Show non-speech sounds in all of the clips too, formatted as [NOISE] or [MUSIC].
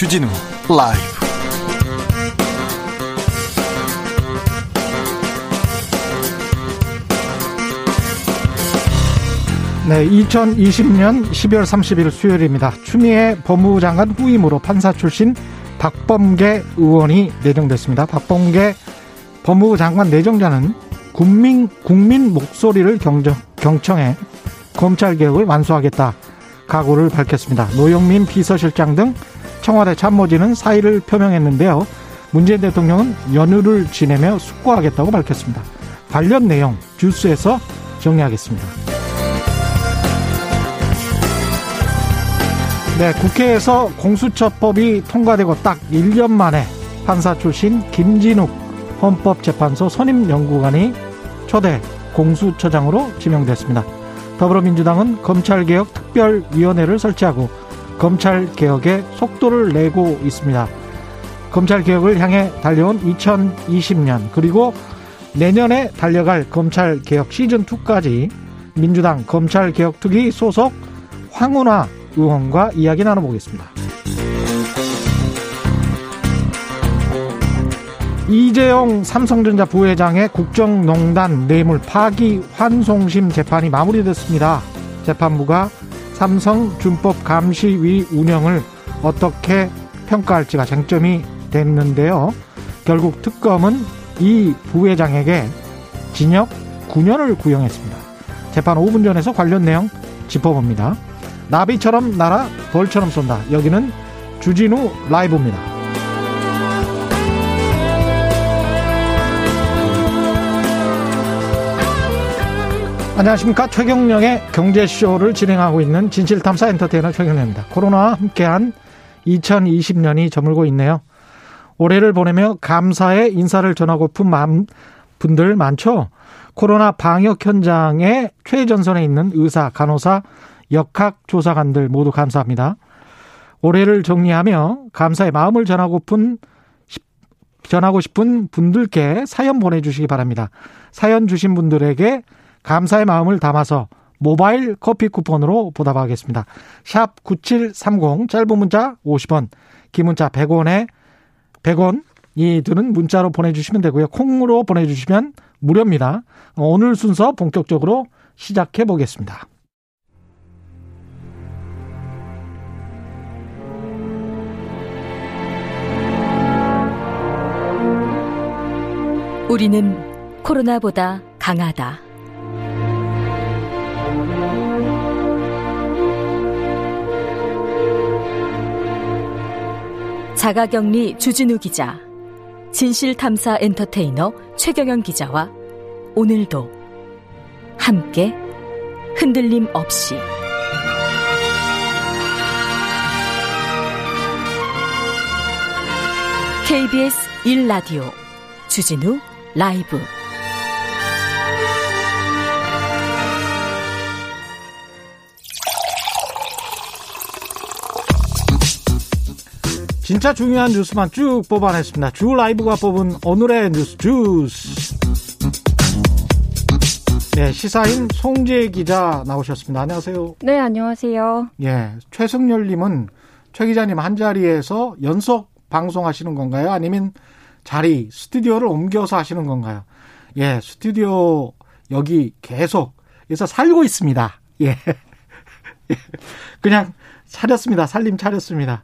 주진우 라이브 네, 2020년 12월 30일 수요일입니다. 추미애 법무부 장관 후임으로 판사 출신 박범계 의원이 내정됐습니다. 박범계 법무부 장관 내정자는 국민 국민 목소리를 경정, 경청해 검찰 개혁을 완수하겠다 각오를 밝혔습니다. 노영민 비서실장 등 청와대 참모진은 사의를 표명했는데요. 문재인 대통령은 연휴를 지내며 숙고하겠다고 밝혔습니다. 관련 내용 주스에서 정리하겠습니다. 네, 국회에서 공수처법이 통과되고 딱 1년 만에 판사 출신 김진욱 헌법재판소 선임연구관이 초대 공수처장으로 지명됐습니다. 더불어민주당은 검찰개혁 특별위원회를 설치하고 검찰 개혁에 속도를 내고 있습니다. 검찰 개혁을 향해 달려온 2020년 그리고 내년에 달려갈 검찰 개혁 시즌 2까지 민주당 검찰 개혁 특위 소속 황운하 의원과 이야기 나눠보겠습니다. 이재용 삼성전자 부회장의 국정농단 뇌물 파기 환송심 재판이 마무리됐습니다. 재판부가 삼성 준법 감시위 운영을 어떻게 평가할지가 쟁점이 됐는데요. 결국 특검은 이 부회장에게 징역 9년을 구형했습니다. 재판 5분 전에서 관련 내용 짚어봅니다. 나비처럼 날아 벌처럼 쏜다. 여기는 주진우 라이브입니다. 안녕하십니까. 최경령의 경제쇼를 진행하고 있는 진실탐사 엔터테이너 최경령입니다. 코로나와 함께한 2020년이 저물고 있네요. 올해를 보내며 감사의 인사를 전하고픈 마음 분들 많죠? 코로나 방역 현장에 최전선에 있는 의사, 간호사, 역학 조사관들 모두 감사합니다. 올해를 정리하며 감사의 마음을 전하고픈 전하고 싶은 분들께 사연 보내주시기 바랍니다. 사연 주신 분들에게 감사의 마음을 담아서 모바일 커피 쿠폰으로 보답하겠습니다. 샵 9730 짧은 문자 50원, 긴 문자 100원에 100원이 드는 문자로 보내주시면 되고요. 콩으로 보내주시면 무료입니다. 오늘 순서 본격적으로 시작해 보겠습니다. 우리는 코로나보다 강하다. 자가격리 주진우 기자, 진실탐사 엔터테이너 최경영 기자와 오늘도 함께 흔들림 없이. KBS 1라디오 주진우 라이브 진짜 중요한 뉴스만 쭉 뽑아냈습니다. 주 라이브가 뽑은 오늘의 뉴스 주스. 네, 시사인 송재 기자 나오셨습니다. 안녕하세요. 네, 안녕하세요. 예, 최승열 님은 최 기자님 한 자리에서 연속 방송하시는 건가요? 아니면 자리, 스튜디오를 옮겨서 하시는 건가요? 예, 스튜디오 여기 계속 그래서 살고 있습니다. [LAUGHS] 예. 그냥 차렸습니다. 살림 차렸습니다.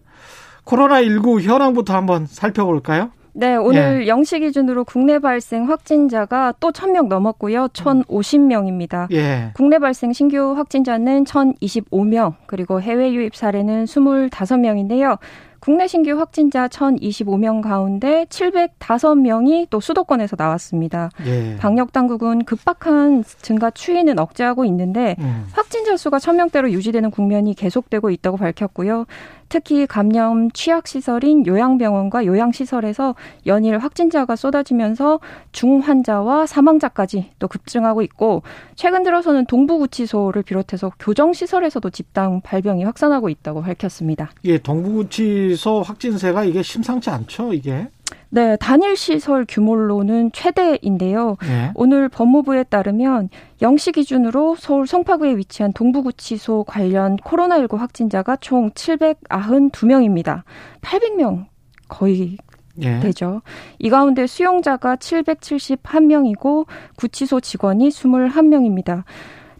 코로나19 현황부터 한번 살펴볼까요? 네, 오늘 예. 0시 기준으로 국내 발생 확진자가 또 1000명 넘었고요. 1050명입니다. 예. 국내 발생 신규 확진자는 1025명, 그리고 해외 유입 사례는 25명인데요. 국내 신규 확진자 1,025명 가운데 705명이 또 수도권에서 나왔습니다. 예. 방역 당국은 급박한 증가 추이는 억제하고 있는데 음. 확진자 수가 1,000명대로 유지되는 국면이 계속되고 있다고 밝혔고요. 특히 감염 취약 시설인 요양병원과 요양시설에서 연일 확진자가 쏟아지면서 중환자와 사망자까지 또 급증하고 있고 최근 들어서는 동부구치소를 비롯해서 교정시설에서도 집단 발병이 확산하고 있다고 밝혔습니다. 예, 동부구치소 확진세가 이게 심상치 않죠, 이게? 네, 단일 시설 규모로는 최대인데요. 네. 오늘 법무부에 따르면 0시 기준으로 서울 송파구에 위치한 동부구치소 관련 코로나19 확진자가 총 792명입니다. 800명 거의 예. 되죠. 이 가운데 수용자가 771명이고 구치소 직원이 21명입니다.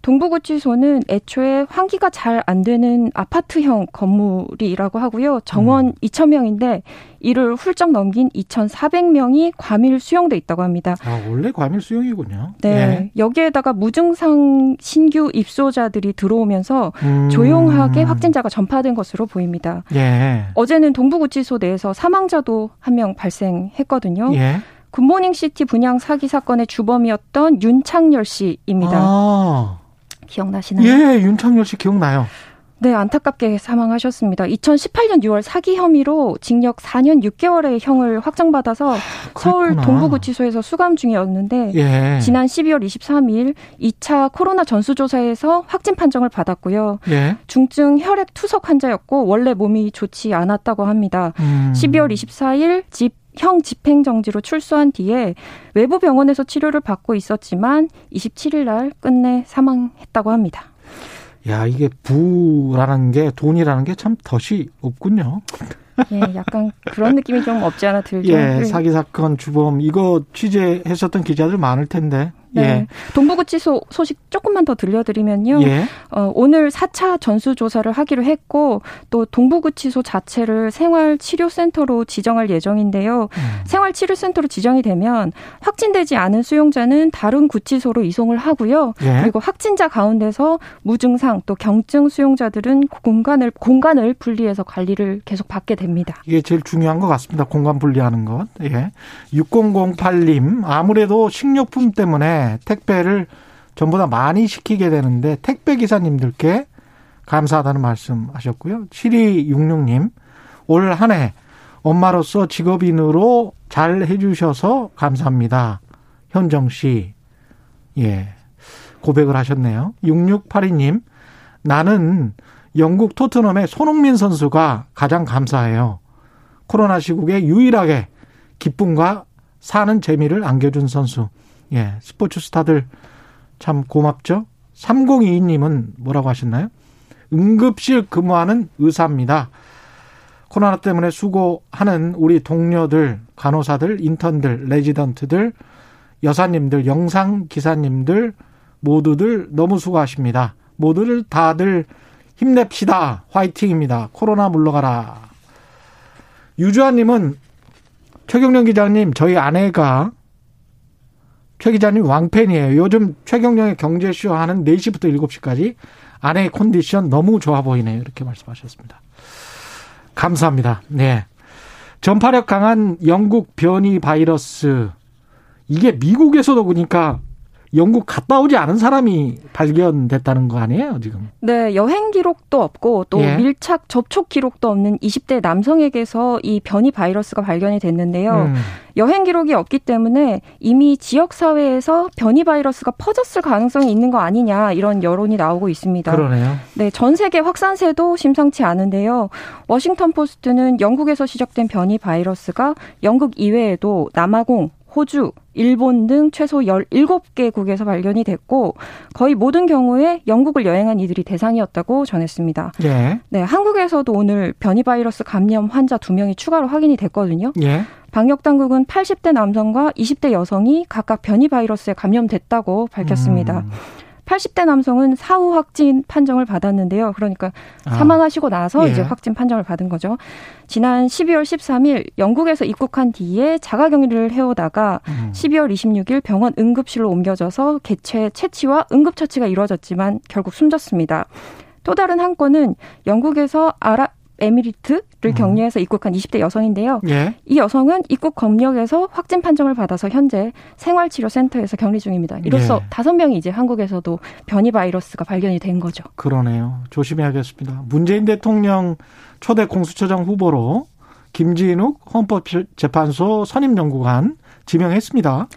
동부구치소는 애초에 환기가 잘 안 되는 아파트형 건물이라고 하고요. 정원 음. 2천 명인데 이를 훌쩍 넘긴 2,400명이 과밀 수용돼 있다고 합니다. 아, 원래 과밀 수용이군요. 네. 예. 여기에다가 무증상 신규 입소자들이 들어오면서 음. 조용하게 확진자가 전파된 것으로 보입니다. 예. 어제는 동부구치소 내에서 사망자도 한 명 발생했거든요. 예. 굿모닝 시티 분양 사기 사건의 주범이었던 윤창열 씨입니다. 아. 기억나시나요? 예, 윤창열 씨 기억나요. 네, 안타깝게 사망하셨습니다. 2018년 6월 사기 혐의로 징역 4년 6개월의 형을 확정받아서 아, 서울 동부구치소에서 수감 중이었는데 예. 지난 12월 23일 2차 코로나 전수조사에서 확진 판정을 받았고요. 예. 중증 혈액 투석 환자였고 원래 몸이 좋지 않았다고 합니다. 음. 12월 24일 집 형 집행정지로 출소한 뒤에 외부 병원에서 치료를 받고 있었지만 27일 날 끝내 사망했다고 합니다. 야, 이게 부라는 게 돈이라는 게 참 덫이 없군요. [LAUGHS] 예, 약간 그런 느낌이 좀 없지 않아 들죠. 예, 사기 사건 주범 이거 취재했었던 기자들 많을 텐데 네. 예. 동부구치소 소식 조금만 더 들려드리면요. 예. 어, 오늘 4차 전수조사를 하기로 했고 또 동부구치소 자체를 생활치료센터로 지정할 예정인데요. 음. 생활치료센터로 지정이 되면 확진되지 않은 수용자는 다른 구치소로 이송을 하고요. 예. 그리고 확진자 가운데서 무증상 또 경증 수용자들은 공간을 공간을 분리해서 관리를 계속 받게 됩니다. 이게 제일 중요한 것 같습니다. 공간 분리하는 것. 예. 6008님 아무래도 식료품 때문에 택배를 전보다 많이 시키게 되는데 택배 기사님들께 감사하다는 말씀 하셨고요. 7266님, 올 한 해 엄마로서 직업인으로 잘 해주셔서 감사합니다. 현정 씨, 예, 고백을 하셨네요. 6682님, 나는 영국 토트넘의 손흥민 선수가 가장 감사해요. 코로나 시국에 유일하게 기쁨과 사는 재미를 안겨준 선수. 예, 스포츠 스타들 참 고맙죠. 3022님은 뭐라고 하셨나요? 응급실 근무하는 의사입니다. 코로나 때문에 수고하는 우리 동료들, 간호사들, 인턴들, 레지던트들, 여사님들, 영상 기사님들 모두들 너무 수고하십니다. 모두들 다들 힘냅시다. 화이팅입니다. 코로나 물러가라. 유주아님은 최경련 기자님, 저희 아내가 최 기자님 왕팬이에요. 요즘 최경영의 경제쇼 하는 4시부터 7시까지 아내의 컨디션 너무 좋아 보이네요. 이렇게 말씀하셨습니다. 감사합니다. 네. 전파력 강한 영국 변이 바이러스. 이게 미국에서도 보니까 영국 갔다 오지 않은 사람이 발견됐다는 거 아니에요, 지금? 네, 여행 기록도 없고 또 예. 밀착 접촉 기록도 없는 20대 남성에게서 이 변이 바이러스가 발견이 됐는데요. 음. 여행 기록이 없기 때문에 이미 지역 사회에서 변이 바이러스가 퍼졌을 가능성이 있는 거 아니냐 이런 여론이 나오고 있습니다. 그러네요. 네, 전 세계 확산세도 심상치 않은데요. 워싱턴 포스트는 영국에서 시작된 변이 바이러스가 영국 이외에도 남아공, 호주, 일본 등 최소 17개국에서 발견이 됐고 거의 모든 경우에 영국을 여행한 이들이 대상이었다고 전했습니다. 예. 네, 한국에서도 오늘 변이 바이러스 감염 환자 2명이 추가로 확인이 됐거든요. 예. 방역 당국은 80대 남성과 20대 여성이 각각 변이 바이러스에 감염됐다고 밝혔습니다. 음. 80대 남성은 사후 확진 판정을 받았는데요. 그러니까 아. 사망하시고 나서 예. 이제 확진 판정을 받은 거죠. 지난 12월 13일 영국에서 입국한 뒤에 자가격리를 해오다가 음. 12월 26일 병원 응급실로 옮겨져서 개체 채취와 응급처치가 이루어졌지만 결국 숨졌습니다. 또 다른 한 건은 영국에서 아랍 에미리트를 음. 격리해서 입국한 20대 여성인데요. 예. 이 여성은 입국 검역에서 확진 판정을 받아서 현재 생활치료센터에서 격리 중입니다. 이로써 예. 다섯 예. 명이 이제 한국에서도 변이 바이러스가 발견이 된 거죠. 그러네요. 조심해야겠습니다. 문재인 대통령 초대 공수처장 후보로 김진욱 헌법재판소 선임연구관 지명했습니다.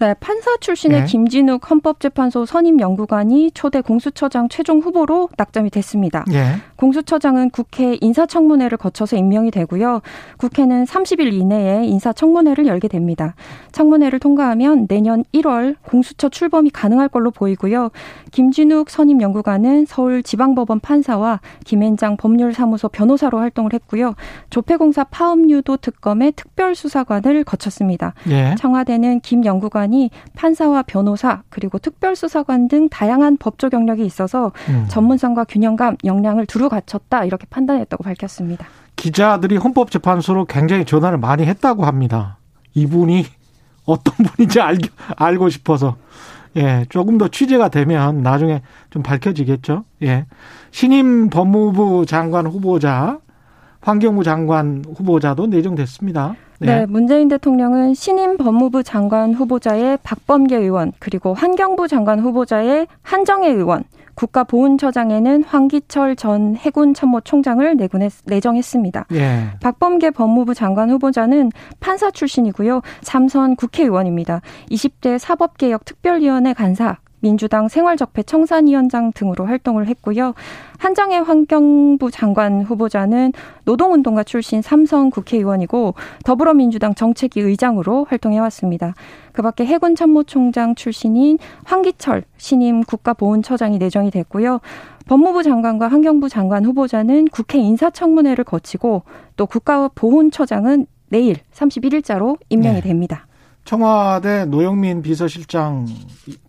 네, 판사 출신의 네. 김진욱 헌법재판소 선임 연구관이 초대 공수처장 최종 후보로 낙점이 됐습니다. 네. 공수처장은 국회 인사청문회를 거쳐서 임명이 되고요. 국회는 30일 이내에 인사청문회를 열게 됩니다. 청문회를 통과하면 내년 1월 공수처 출범이 가능할 걸로 보이고요. 김진욱 선임 연구관은 서울지방법원 판사와 김앤장 법률사무소 변호사로 활동을 했고요. 조폐공사 파업유도 특검의 특별수사관을 거쳤습니다. 네. 청와대는 김 연구관 수사관이 판사와 변호사 그리고 특별수사관 등 다양한 법조 경력이 있어서 음. 전문성과 균형감, 역량을 두루 갖췄다 이렇게 판단했다고 밝혔습니다. 기자들이 헌법재판소로 굉장히 전화를 많이 했다고 합니다. 이분이 [LAUGHS] 어떤 분인지 알, 알고 싶어서. 예, 조금 더 취재가 되면 나중에 좀 밝혀지겠죠. 예. 신임 법무부 장관 후보자, 환경부 장관 후보자도 내정됐습니다. 네. 네. 문재인 대통령은 신임 법무부 장관 후보자의 박범계 의원, 그리고 환경부 장관 후보자의 한정혜 의원, 국가보훈처장에는 황기철 전 해군 참모 총장을 내군에 내정했습니다. 예. 박범계 법무부 장관 후보자는 판사 출신이고요. 삼선 국회의원입니다. 20대 사법개혁 특별위원회 간사, 민주당 생활적폐 청산위원장 등으로 활동을 했고요. 한정혜 환경부 장관 후보자는 노동운동가 출신 삼성 국회의원이고 더불어민주당 정책위 의장으로 활동해왔습니다. 그 밖에 해군 참모총장 출신인 황기철 신임 국가보훈처장이 내정이 됐고요. 법무부 장관과 환경부 장관 후보자는 국회 인사청문회를 거치고 또 국가보훈처장은 내일 31일자로 임명이 네. 됩니다. 청와대 노영민 비서실장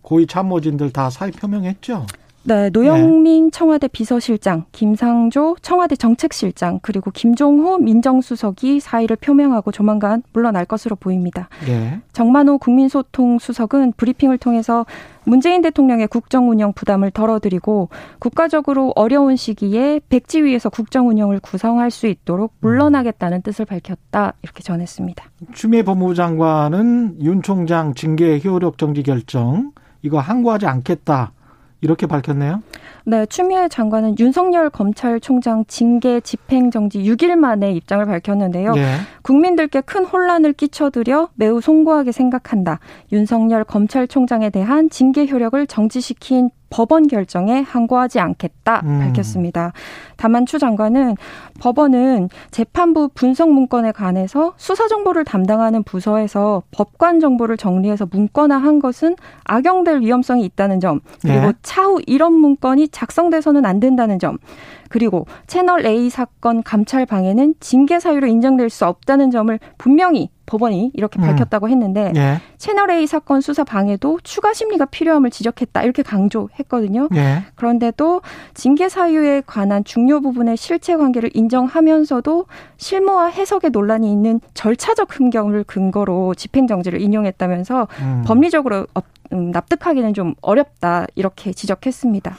고위 참모진들 다 사의 표명했죠? 네, 노영민 네. 청와대 비서실장, 김상조 청와대 정책실장, 그리고 김종호 민정수석이 사의를 표명하고 조만간 물러날 것으로 보입니다. 네. 정만호 국민소통 수석은 브리핑을 통해서 문재인 대통령의 국정 운영 부담을 덜어드리고 국가적으로 어려운 시기에 백지 위에서 국정 운영을 구성할 수 있도록 물러나겠다는 뜻을 밝혔다 이렇게 전했습니다. 추미애 법무부 장관은 윤 총장 징계 효력 정지 결정 이거 항고하지 않겠다. 이렇게 밝혔네요. 네, 추미애 장관은 윤석열 검찰총장 징계 집행정지 6일 만에 입장을 밝혔는데요. 네. 국민들께 큰 혼란을 끼쳐드려 매우 송구하게 생각한다. 윤석열 검찰총장에 대한 징계 효력을 정지시킨 법원 결정에 항고하지 않겠다 음. 밝혔습니다. 다만 추 장관은 법원은 재판부 분석 문건에 관해서 수사 정보를 담당하는 부서에서 법관 정보를 정리해서 문건화한 것은 악용될 위험성이 있다는 점, 그리고 네. 차후 이런 문건이 작성돼서는 안 된다는 점, 그리고 채널 A 사건 감찰 방해는 징계 사유로 인정될 수 없다는 점을 분명히 법원이 이렇게 음. 밝혔다고 했는데 음. 예. 채널 A 사건 수사 방해도 추가 심리가 필요함을 지적했다 이렇게 강조했거든요. 예. 그런데도 징계 사유에 관한 중요 부분의 실체 관계를 인정하면서도 실무와 해석의 논란이 있는 절차적 흠결을 근거로 집행 정지를 인용했다면서 음. 법리적으로 음, 납득하기는 좀 어렵다 이렇게 지적했습니다.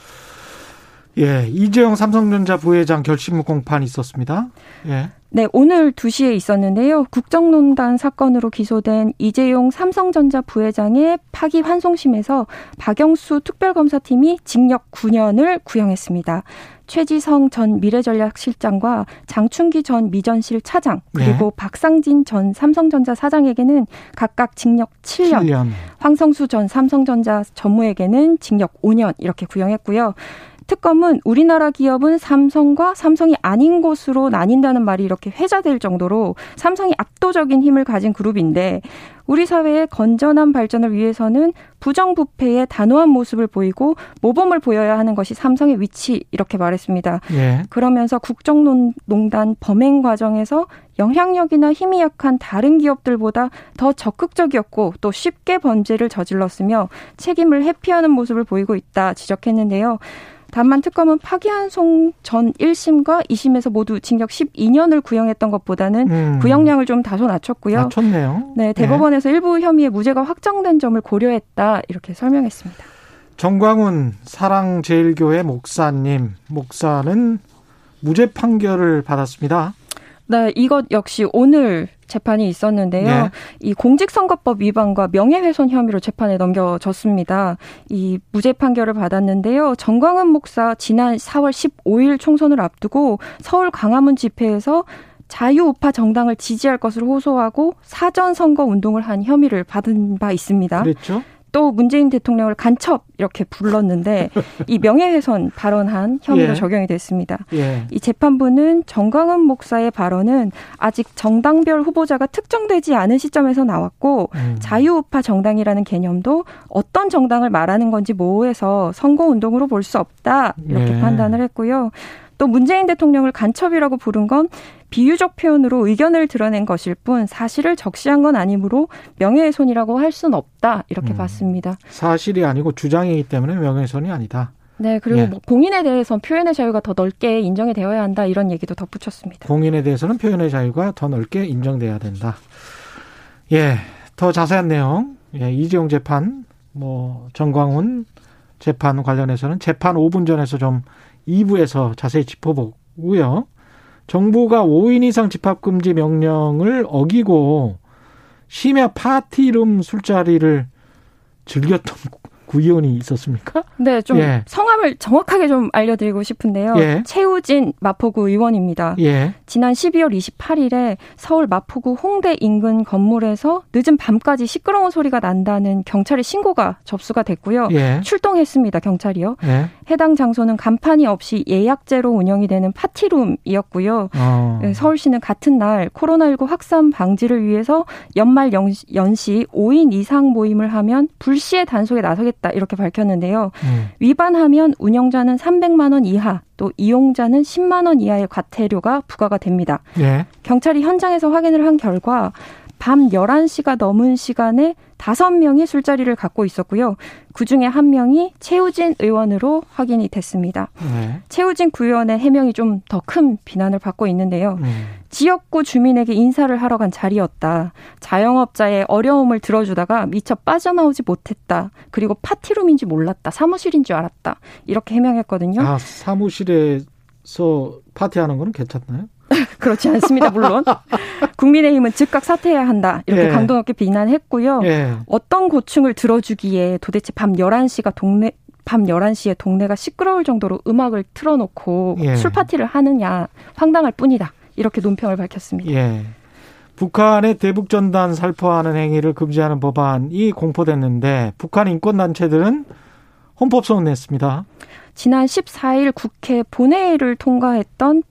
예, 이재용 삼성전자 부회장 결심 공판이 있었습니다. 예. 네, 오늘 2시에 있었는데요. 국정농단 사건으로 기소된 이재용 삼성전자 부회장의 파기 환송심에서 박영수 특별검사팀이 징역 9년을 구형했습니다. 최지성 전 미래전략실장과 장충기 전 미전실 차장 그리고 네. 박상진 전 삼성전자 사장에게는 각각 징역 7년, 7년, 황성수 전 삼성전자 전무에게는 징역 5년 이렇게 구형했고요. 특검은 우리나라 기업은 삼성과 삼성이 아닌 곳으로 나뉜다는 말이 이렇게 회자될 정도로 삼성이 압도적인 힘을 가진 그룹인데 우리 사회의 건전한 발전을 위해서는 부정부패의 단호한 모습을 보이고 모범을 보여야 하는 것이 삼성의 위치 이렇게 말했습니다. 예. 그러면서 국정농단 범행 과정에서 영향력이나 힘이 약한 다른 기업들보다 더 적극적이었고 또 쉽게 범죄를 저질렀으며 책임을 회피하는 모습을 보이고 있다 지적했는데요. 다만 특검은 파기환송 전 1심과 2심에서 모두 징역 12년을 구형했던 것보다는 음. 구형량을 좀 다소 낮췄고요. 낮췄네요. 네, 대법원에서 네. 일부 혐의의 무죄가 확정된 점을 고려했다 이렇게 설명했습니다. 정광훈 사랑제일교회 목사님, 목사는 무죄 판결을 받았습니다. 네, 이것 역시 오늘 재판이 있었는데요. 네. 이 공직선거법 위반과 명예훼손 혐의로 재판에 넘겨졌습니다. 이 무죄 판결을 받았는데요. 정광훈 목사 지난 4월 15일 총선을 앞두고 서울 광화문 집회에서 자유우파 정당을 지지할 것을 호소하고 사전 선거 운동을 한 혐의를 받은 바 있습니다. 그렇죠. 또 문재인 대통령을 간첩 이렇게 불렀는데 이 명예훼손 발언한 혐의로 예. 적용이 됐습니다. 예. 이 재판부는 정광훈 목사의 발언은 아직 정당별 후보자가 특정되지 않은 시점에서 나왔고 음. 자유우파 정당이라는 개념도 어떤 정당을 말하는 건지 모호해서 선거 운동으로 볼 수 없다 이렇게 예. 판단을 했고요. 또 문재인 대통령을 간첩이라고 부른 건 비유적 표현으로 의견을 드러낸 것일 뿐 사실을 적시한 건 아니므로 명예훼손이라고 할 수는 없다 이렇게 음, 봤습니다. 사실이 아니고 주장이기 때문에 명예훼손이 아니다. 네, 그리고 예. 뭐 공인에 대해서 표현의 자유가 더 넓게 인정이 되어야 한다 이런 얘기도 덧붙였습니다. 공인에 대해서는 표현의 자유가 더 넓게 인정돼야 된다. 예, 더 자세한 내용, 예, 이재용 재판, 뭐 정광훈 재판 관련해서는 재판 5분 전에서 좀 2부에서 자세히 짚어보고요. 정부가 5인 이상 집합금지 명령을 어기고 심야 파티룸 술자리를 즐겼던 구의원이 있었습니까? 네, 좀 예. 성함을 정확하게 좀 알려드리고 싶은데요. 예. 최우진 마포구 의원입니다. 예. 지난 12월 28일에 서울 마포구 홍대 인근 건물에서 늦은 밤까지 시끄러운 소리가 난다는 경찰의 신고가 접수가 됐고요. 예. 출동했습니다, 경찰이요. 예. 해당 장소는 간판이 없이 예약제로 운영이 되는 파티룸이었고요. 어. 네, 서울시는 같은 날 코로나19 확산 방지를 위해서 연말 연시 5인 이상 모임을 하면 불시에 단속에 나서겠다 이렇게 밝혔는데요. 음. 위반하면 운영자는 300만 원 이하 또 이용자는 10만 원 이하의 과태료가 부과가 됩니다. 예. 경찰이 현장에서 확인을 한 결과 밤 11시가 넘은 시간에 다섯 명이 술자리를 갖고 있었고요. 그 중에 한 명이 최우진 의원으로 확인이 됐습니다. 네. 최우진 구의원의 해명이 좀 더 큰 비난을 받고 있는데요. 음. 지역구 주민에게 인사를 하러 간 자리였다. 자영업자의 어려움을 들어주다가 미처 빠져나오지 못했다. 그리고 파티룸인지 몰랐다. 사무실인 줄 알았다. 이렇게 해명했거든요. 아, 사무실에서 파티하는 거는 괜찮나요? [LAUGHS] 그렇지 않습니다, 물론. 국민의힘은 즉각 사퇴해야 한다. 이렇게 예. 강도 높게 비난했고요. 예. 어떤 고충을 들어주기에 도대체 밤 11시가 동네 밤 11시에 동네가 시끄러울 정도로 음악을 틀어놓고 예. 술 파티를 하느냐 황당할 뿐이다. 이렇게 논평을 밝혔습니다. 예. 북한의 대북 전단 살포하는 행위를 금지하는 법안이 공포됐는데 북한 인권단체들은 헌법 소원 냈습니다. 지난 14일 국회 본회의를 통과했던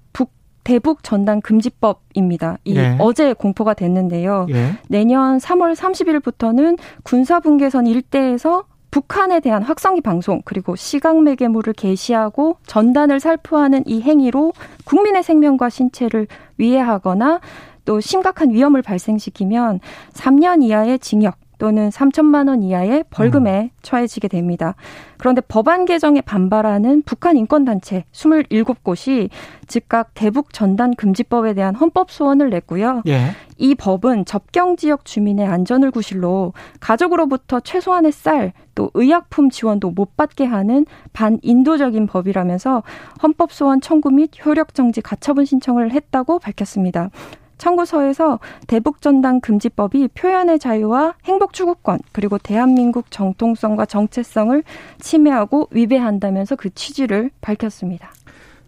대북 전단 금지법입니다. 이 예. 어제 공포가 됐는데요. 예. 내년 3월 30일부터는 군사 분계선 일대에서 북한에 대한 확성기 방송 그리고 시각 매개물을 게시하고 전단을 살포하는 이 행위로 국민의 생명과 신체를 위해하거나 또 심각한 위험을 발생시키면 3년 이하의 징역 또는 3천만 원 이하의 벌금에 음. 처해지게 됩니다. 그런데 법안 개정에 반발하는 북한 인권단체 27곳이 즉각 대북 전단 금지법에 대한 헌법 소원을 냈고요. 예. 이 법은 접경 지역 주민의 안전을 구실로 가족으로부터 최소한의 쌀, 또 의약품 지원도 못 받게 하는 반인도적인 법이라면서 헌법 소원 청구 및 효력 정지 가처분 신청을 했다고 밝혔습니다. 청구서에서 대북전단 금지법이 표현의 자유와 행복 추구권 그리고 대한민국 정통성과 정체성을 침해하고 위배한다면서 그 취지를 밝혔습니다.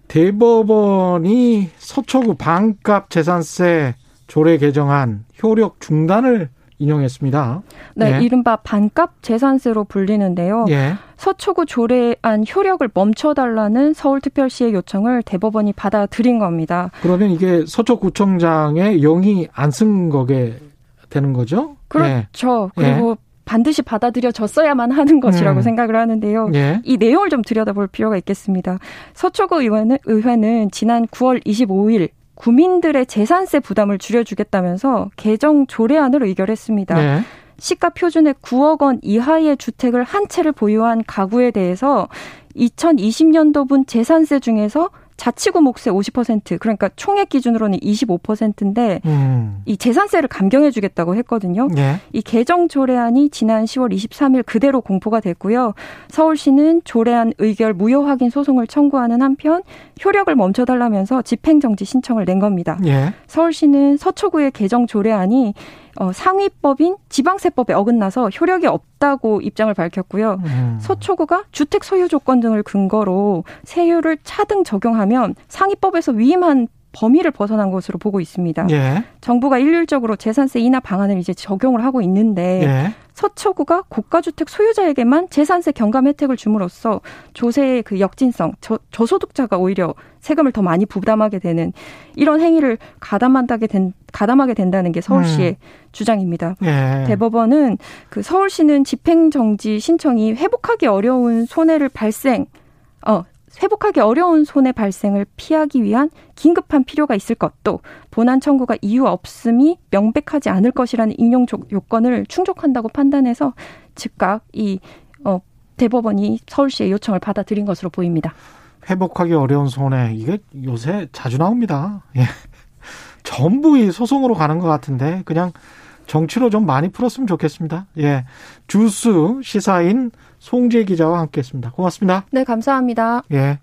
대법원이 서초구 반값 재산세 조례 개정안 효력 중단을 인용했습니다. 네, 예. 이른바 반값 재산세로 불리는데요. 예. 서초구 조례안 효력을 멈춰달라는 서울특별시의 요청을 대법원이 받아들인 겁니다. 그러면 이게 서초구청장의 영이 안 쓴 거게 되는 거죠? 그렇죠. 예. 그리고 예. 반드시 받아들여졌어야만 하는 것이라고 음. 생각을 하는데요. 예. 이 내용을 좀 들여다볼 필요가 있겠습니다. 서초구 의회는, 의회는 지난 9월 25일 구민들의 재산세 부담을 줄여주겠다면서 개정 조례안을 의결했습니다. 네. 시가 표준의 9억 원 이하의 주택을 한 채를 보유한 가구에 대해서 2020년도분 재산세 중에서 자치구 몫의 50% 그러니까 총액 기준으로는 25%인데 음. 이 재산세를 감경해 주겠다고 했거든요. 예. 이 개정 조례안이 지난 10월 23일 그대로 공포가 됐고요. 서울시는 조례안 의결 무효 확인 소송을 청구하는 한편 효력을 멈춰 달라면서 집행 정지 신청을 낸 겁니다. 예. 서울시는 서초구의 개정 조례안이 어, 상위법인 지방세법에 어긋나서 효력이 없다고 입장을 밝혔고요. 음. 서초구가 주택 소유 조건 등을 근거로 세율을 차등 적용하면 상위법에서 위임한 범위를 벗어난 것으로 보고 있습니다. 예. 정부가 일률적으로 재산세 인하 방안을 이제 적용을 하고 있는데 예. 서초구가 고가주택 소유자에게만 재산세 경감 혜택을 줌으로써 조세의 그 역진성, 저, 저소득자가 오히려 세금을 더 많이 부담하게 되는 이런 행위를 가담하게 된 가담하게 된다는 게 서울시의 음. 주장입니다. 예. 대법원은 그 서울시는 집행정지 신청이 회복하기 어려운 손해를 발생 어 회복하기 어려운 손해 발생을 피하기 위한 긴급한 필요가 있을 것도 본안 청구가 이유 없음이 명백하지 않을 것이라는 인용 요건을 충족한다고 판단해서 즉각 이 어, 대법원이 서울시의 요청을 받아들인 것으로 보입니다. 회복하기 어려운 손해 이게 요새 자주 나옵니다. 예. 전부 이 소송으로 가는 것 같은데 그냥 정치로 좀 많이 풀었으면 좋겠습니다. 예. 주스 시사인 송재 기자와 함께했습니다. 고맙습니다. 네, 감사합니다. 예.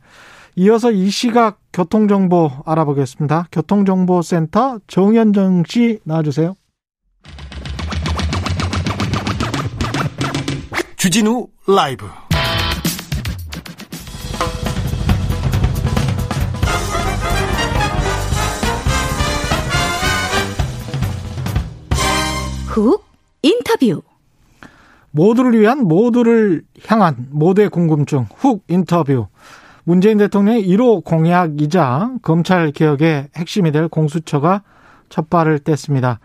이어서 이 시각 교통정보 알아보겠습니다. 교통정보센터 정현정 씨 나와주세요. 주진우 라이브. 훅 인터뷰. 모두를 위한 모두를 향한 모두의 궁금증 훅 인터뷰. 문재인 대통령의 1호 공약이자 검찰 개혁의 핵심이 될 공수처가 첫 발을 뗐습니다.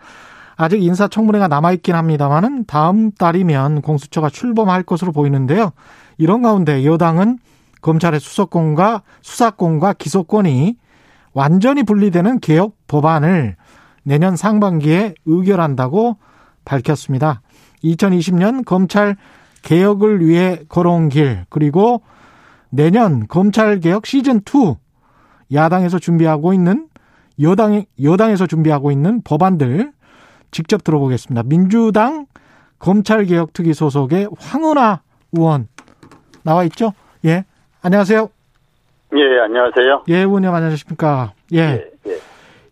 아직 인사청문회가 남아있긴 합니다만은 다음 달이면 공수처가 출범할 것으로 보이는데요. 이런 가운데 여당은 검찰의 수사권과 수사권과 기소권이 완전히 분리되는 개혁 법안을 내년 상반기에 의결한다고 밝혔습니다. 2020년 검찰 개혁을 위해 걸어온 길 그리고 내년 검찰 개혁 시즌 2 야당에서 준비하고 있는 여당 여당에서 준비하고 있는 법안들 직접 들어보겠습니다. 민주당 검찰 개혁 특위 소속의 황은하 의원 나와 있죠? 예. 안녕하세요. 예, 안녕하세요. 예, 의원님 안녕하십니까? 예. 예, 예.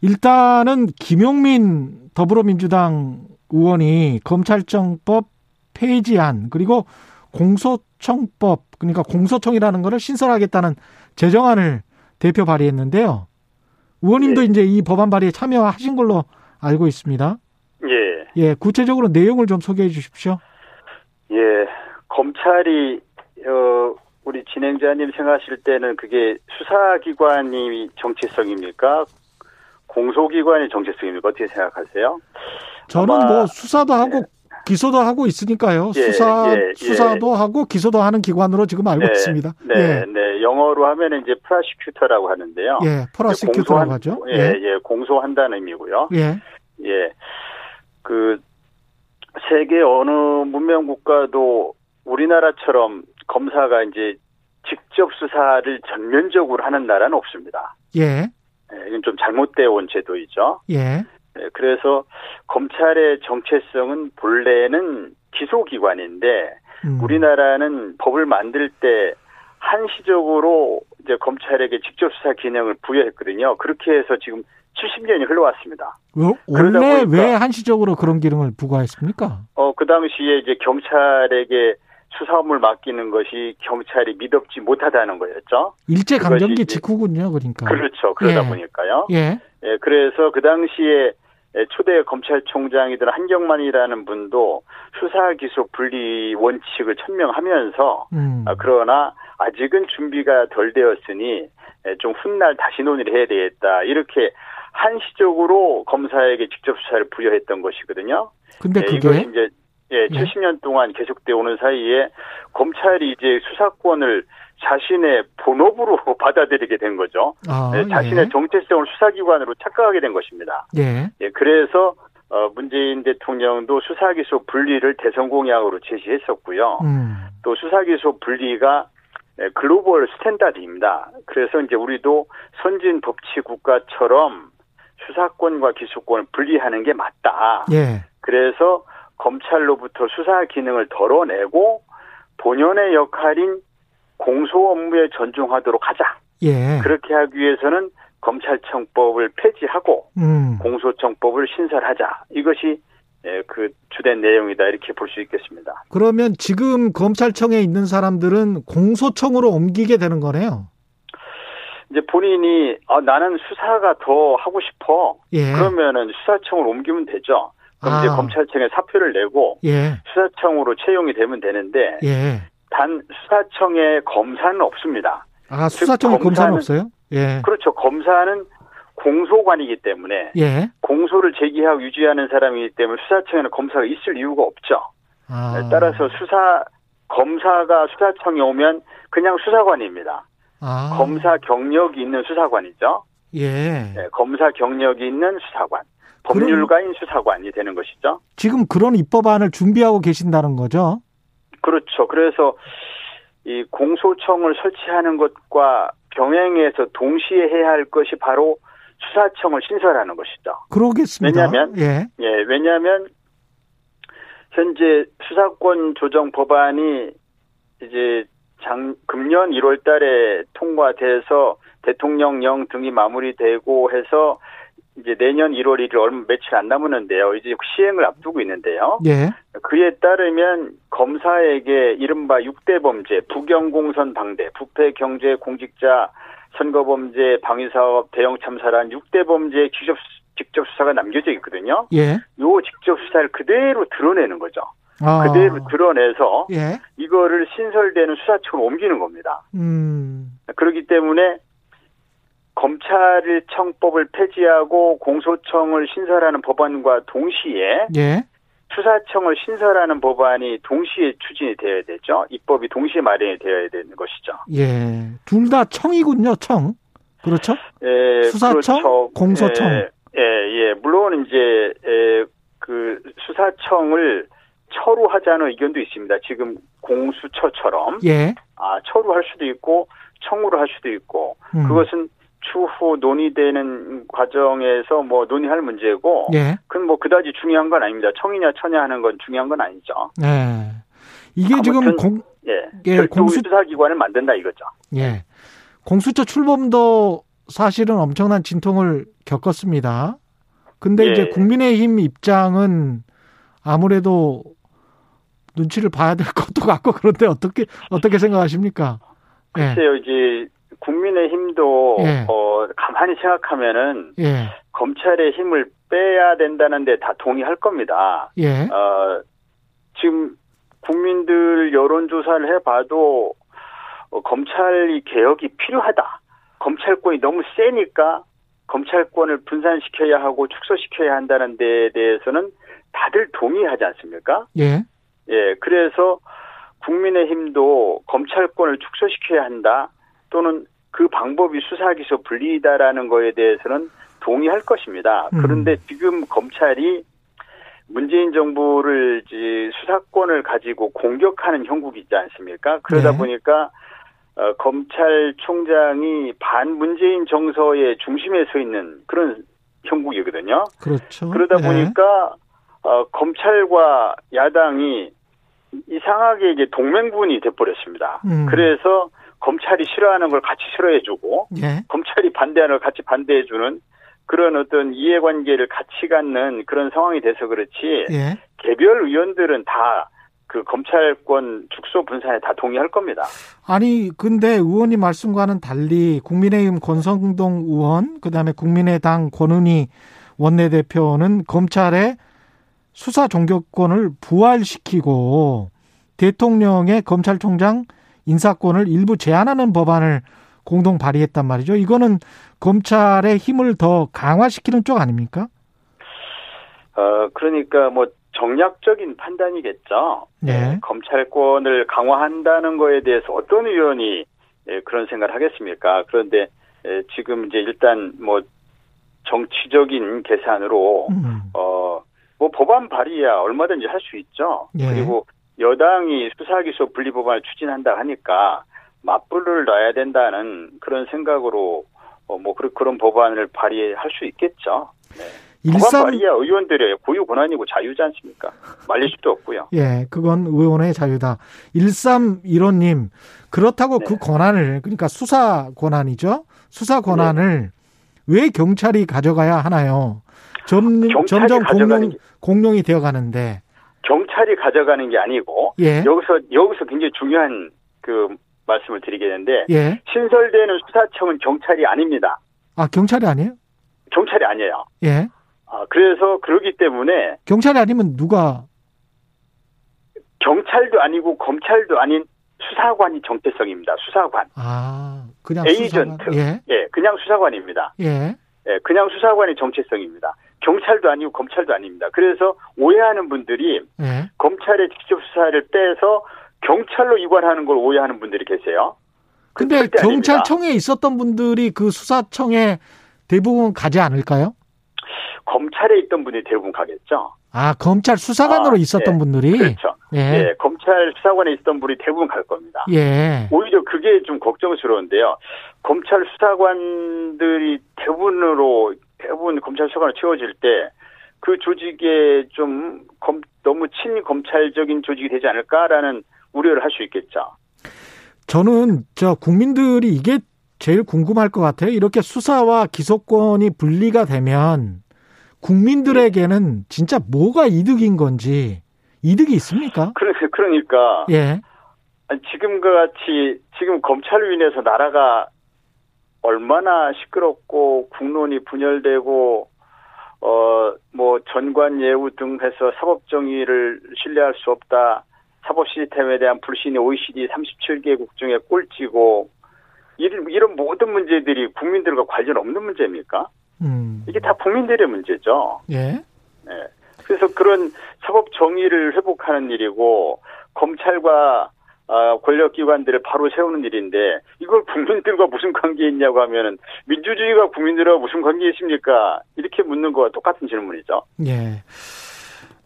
일단은 김용민 더불어민주당 의원이 검찰청법 폐지안 그리고 공소청법 그러니까 공소청이라는 것을 신설하겠다는 제정안을 대표 발의했는데요. 의원님도 예. 이제 이 법안 발의에 참여하신 걸로 알고 있습니다. 예. 예, 구체적으로 내용을 좀 소개해 주십시오. 예, 검찰이 어 우리 진행자님 생각하실 때는 그게 수사기관이 정체성입니까? 공소기관의 정체성입니까? 어떻게 생각하세요? 저는 뭐 수사도 하고 예. 기소도 하고 있으니까요. 예, 수사 예, 예. 수사도 하고 기소도 하는 기관으로 지금 알고 네, 있습니다. 네, 예. 네. 영어로 하면 이제 prosecutor라고 하는데요. 예, prosecutor라고 하죠. 예, 예, 예, 공소한다는 의미고요. 예, 예, 그 세계 어느 문명 국가도 우리나라처럼 검사가 이제 직접 수사를 전면적으로 하는 나라는 없습니다. 예. 예 이건 좀 잘못되어 온 제도이죠. 예. 네, 그래서 검찰의 정체성은 본래는 기소기관인데 음. 우리나라는 법을 만들 때 한시적으로 이제 검찰에게 직접 수사 기능을 부여했거든요. 그렇게 해서 지금 70년이 흘러왔습니다. 어, 원래 왜 한시적으로 그런 기능을 부과했습니까? 어, 그 당시에 이제 경찰에게 수사업무를 맡기는 것이 경찰이 믿업지 못하다는 거였죠. 일제 강점기 직후군요, 그러니까. 그렇죠. 그러다 예. 보니까요. 예. 예, 그래서 그 당시에 초대 검찰총장이던 한경만이라는 분도 수사 기소 분리 원칙을 천명하면서 음. 아, 그러나 아직은 준비가 덜 되었으니 좀 훗날 다시 논의를 해야 되겠다 이렇게 한시적으로 검사에게 직접 수사를 부여했던 것이거든요. 근데 그게 이것이 이제 예, 70년 예. 동안 계속되어 오는 사이에 검찰이 이제 수사권을 자신의 본업으로 [LAUGHS] 받아들이게 된 거죠. 아, 네, 자신의 예. 정체성을 수사기관으로 착각하게 된 것입니다. 예. 예 그래서 어, 문재인 대통령도 수사기소 분리를 대선 공약으로 제시했었고요. 음. 또 수사기소 분리가 예, global standard입니다. 그래서 이제 우리도 선진 법치 국가처럼 수사권과 기소권을 분리하는 게 맞다. 예. 그래서 검찰로부터 수사 기능을 덜어내고 본연의 역할인 공소 업무에 전념하도록 하자. 예. 그렇게 하기 위해서는 검찰청법을 폐지하고 음. 공소청법을 신설하자. 이것이 예, 그 주된 내용이다 이렇게 볼 수 있겠습니다. 그러면 지금 검찰청에 있는 사람들은 공소청으로 옮기게 되는 거네요. 이제 본인이 아, 나는 수사가 더 하고 싶어. 예. 그러면은 수사청으로 옮기면 되죠. 그럼 아. 이제 검찰청에 사표를 내고 예. 수사청으로 채용이 되면 되는데 예. 단 수사청에 검사는 없습니다. 아 수사청에 검사는, 검사는 없어요? 예. 그렇죠. 검사는 공소관이기 때문에 예. 공소를 제기하고 유지하는 사람이기 때문에 수사청에는 검사가 있을 이유가 없죠. 아. 따라서 수사 검사가 수사청에 오면 그냥 수사관입니다. 아. 검사 경력이 있는 수사관이죠. 예. 네, 검사 경력이 있는 수사관. 법률가 인 수사관이 되는 것이죠. 지금 그런 입법안을 준비하고 계신다는 거죠? 그렇죠. 그래서 이 공소청을 설치하는 것과 병행해서 동시에 해야 할 것이 바로 수사청을 신설하는 것이죠. 그러겠습니다. 왜냐하면 예, 예 왜냐하면 현재 수사권 조정 법안이 이제 장 금년 1월 달에 통과돼서 대통령령 등이 마무리되고 해서 이제 내년 1월 1일 얼마 며칠 안 남았는데요. 이제 시행을 앞두고 있는데요. 예. 그에 따르면 검사에게 이른바 6대 범죄, 부경공선 방대, 부패 경제 공직자 선거 범죄 방위 사업 대형 참사란 6대 범죄 직접 직접 수사가 남겨져 있거든요. 예. 요 직접 수사를 그대로 드러내는 거죠. 아. 그대로 드러내서 예. 이거를 신설되는 수사청으로 옮기는 겁니다. 음. 그렇기 때문에 검찰 청법을 폐지하고 공소청을 신설하는 법안과 동시에 예. 수사청을 신설하는 법안이 동시에 추진이 되어야 되죠. 입법이 동시에 마련이 되어야 되는 것이죠. 예. 둘 다 청이군요, 청. 그렇죠? 예. 수사청, 그렇죠. 공소청. 예, 예, 예. 물론 이제 예, 그 수사청을 처루하자는 의견도 있습니다. 지금 공수처처럼. 예. 아, 처루할 수도 있고 청구를 할 수도 있고 음. 그것은 추후 논의되는 과정에서 뭐 논의할 문제고 예. 그건 뭐 그다지 중요한 건 아닙니다. 청이냐 처냐 하는 건 중요한 건 아니죠. 네. 이게 지금 공 예, 예 공수 수사기관을 만든다 이거죠. 예. 공수처 출범도 사실은 엄청난 진통을 겪었습니다. 근데 예. 이제 국민의힘 입장은 아무래도 눈치를 봐야 될 [LAUGHS] 것도 같고 그런데 어떻게 어떻게 생각하십니까? 예. 글쎄요, 예. 이제 국민의힘도 예. 어, 가만히 생각하면은 예. 검찰의 힘을 빼야 된다는데 다 동의할 겁니다. 예. 어, 지금 국민들 여론조사를 해봐도 어, 검찰이 개혁이 필요하다. 검찰권이 너무 세니까 검찰권을 분산시켜야 하고 축소시켜야 한다는 데에 대해서는 다들 동의하지 않습니까? 예. 예, 그래서 국민의힘도 검찰권을 축소시켜야 한다. 또는 그 방법이 수사기소 분리다라는 거에 대해서는 동의할 것입니다. 음. 그런데 지금 검찰이 문재인 정부를 수사권을 가지고 공격하는 형국이 있지 않습니까? 그러다 네. 보니까 어, 검찰총장이 반 문재인 정서의 중심에 서 있는 그런 형국이거든요. 그렇죠. 그러다 네. 보니까 어, 검찰과 야당이 이상하게 이제 동맹군이 돼버렸습니다. 음. 그래서 검찰이 싫어하는 걸 같이 싫어해주고 예. 검찰이 반대하는 걸 같이 반대해주는 그런 어떤 이해관계를 같이 갖는 그런 상황이 돼서 그렇지 예. 개별 의원들은 다 그 검찰권 축소 분산에 다 동의할 겁니다. 아니 근데 의원님 말씀과는 달리 국민의힘 권성동 의원 그다음에 국민의당 권은희 원내대표는 검찰의 수사 종교권을 부활시키고 대통령의 검찰총장 인사권을 일부 제한하는 법안을 공동 발의했단 말이죠. 이거는 검찰의 힘을 더 강화시키는 쪽 아닙니까? 어, 그러니까 뭐 정략적인 판단이겠죠. 네. 검찰권을 강화한다는 거에 대해서 어떤 의원이 예, 그런 생각을 하겠습니까? 그런데 예, 지금 이제 일단 뭐 정치적인 계산으로 음. 어뭐 법안 발의야 얼마든지 할 수 있죠. 예. 그리고 여당이 수사기소 분리 법안을 추진한다 하니까 맞불을 놔야 된다는 그런 생각으로 어 뭐 그런 법안을 발의할 수 있겠죠. 네. 일삼 말이야 의원들의 고유 권한이고 자유지 않습니까? 말릴 수도 없고요. 예, 그건 의원의 자유다. 1315님 그렇다고 네. 그 권한을 그러니까 수사 권한이죠. 수사 권한을 네. 왜 경찰이 가져가야 하나요? 점, 점점 공룡, 공룡이 되어 가는데 경찰이 가져가는 게 아니고 예. 여기서 여기서 굉장히 중요한 그 말씀을 드리겠는데 예. 신설되는 수사청은 경찰이 아닙니다. 아 경찰이 아니에요? 경찰이 아니에요. 예. 아, 그래서 그러기 때문에 경찰이 아니면 누가 경찰도 아니고 검찰도 아닌 수사관이 정체성입니다. 수사관. 아, 그냥 에이전트. 수사관. 예. 예, 그냥 수사관입니다. 예. 예, 그냥 수사관의 정체성입니다. 경찰도 아니고 검찰도 아닙니다. 그래서 오해하는 분들이 예. 검찰의 직접 수사를 빼서 경찰로 이관하는 걸 오해하는 분들이 계세요. 근데 경찰청에 아닙니다. 있었던 분들이 그 수사청에 대부분 가지 않을까요? 검찰에 있던 분이 대부분 가겠죠. 아, 검찰 수사관으로 아, 있었던 예. 분들이? 그렇죠. 예. 예. 검찰 수사관에 있던 분이 대부분 갈 겁니다. 예. 오히려 그게 좀 걱정스러운데요. 검찰 수사관들이 대부분으로, 대부분 검찰 수사관으로 채워질 때 그 조직에 좀 검, 너무 친검찰적인 조직이 되지 않을까라는 우려를 할 수 있겠죠. 저는 저 국민들이 이게 제일 궁금할 것 같아요. 이렇게 수사와 기소권이 분리가 되면 국민들에게는 진짜 뭐가 이득인 건지 이득이 있습니까? 그러니까 예. 지금과 같이 지금 검찰로 인해서 나라가 얼마나 시끄럽고 국론이 분열되고 어 뭐 전관 예우 등 해서 사법 정의를 신뢰할 수 없다. 사법 시스템에 대한 불신이 OECD 37개국 중에 꼴찌고 이런, 이런 모든 문제들이 국민들과 관련 없는 문제입니까? 음. 이게 다 국민들의 문제죠. 예. 네. 그래서 그런 사법 정의를 회복하는 일이고 검찰과 어, 권력기관들을 바로 세우는 일인데 이걸 국민들과 무슨 관계 있냐고 하면은 민주주의가 국민들과 무슨 관계 있습니까? 이렇게 묻는 거와 똑같은 질문이죠. 예.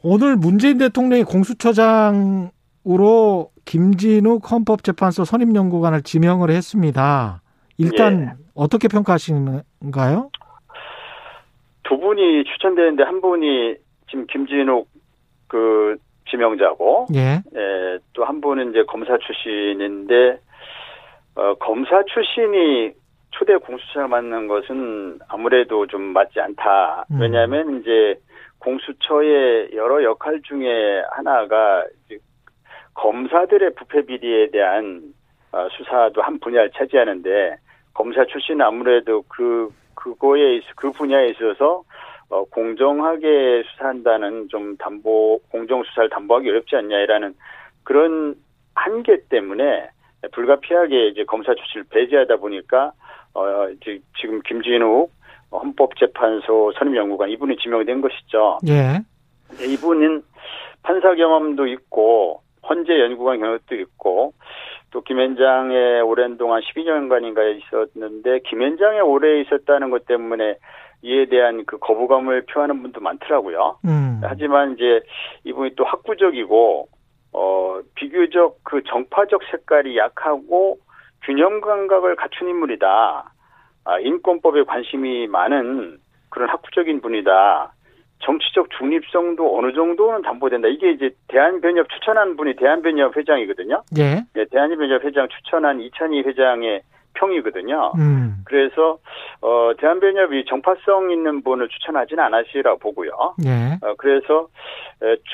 오늘 문재인 대통령이 공수처장으로 김진욱 헌법재판소 선임연구관을 지명을 했습니다. 일단 예. 어떻게 평가하시는가요? 두 분이 추천되는데 한 분이 지금 김진욱 그 지명자고, 예. 예, 또 한 분은 이제 검사 출신인데, 어, 검사 출신이 초대 공수처를 맡는 것은 아무래도 좀 맞지 않다. 음. 왜냐하면 이제 공수처의 여러 역할 중에 하나가 검사들의 부패 비리에 대한 어, 수사도 한 분야를 차지하는데 검사 출신은 아무래도 그 그거에 그 분야에 있어서 어, 공정하게 수사한다는 좀 담보 공정 수사를 담보하기 어렵지 않냐라는 그런 한계 때문에 불가피하게 이제 검사 출신을 배제하다 보니까 어 이제 지금 김진욱 헌법재판소 선임연구관 이분이 지명이 된 것이죠. 예. 이분은 판사 경험도 있고 헌재 연구관 경력도 있고 또 김현장에 오랜 동안 12년간인가 있었는데 김현장에 오래 있었다는 것 때문에 이에 대한 그 거부감을 표하는 분도 많더라고요. 음. 하지만 이제 이분이 또 학구적이고 어 비교적 그 정파적 색깔이 약하고 균형 감각을 갖춘 인물이다. 아, 인권법에 관심이 많은 그런 학구적인 분이다. 정치적 중립성도 어느 정도는 담보된다. 이게 이제 대한변협 추천한 분이 대한변협 회장이거든요. 예. 네, 대한변협 회장 추천한 이찬희 회장의 평이거든요. 음. 그래서 어 대한변협이 정파성 있는 분을 추천하지는 않으시라 보고요. 예. 어, 그래서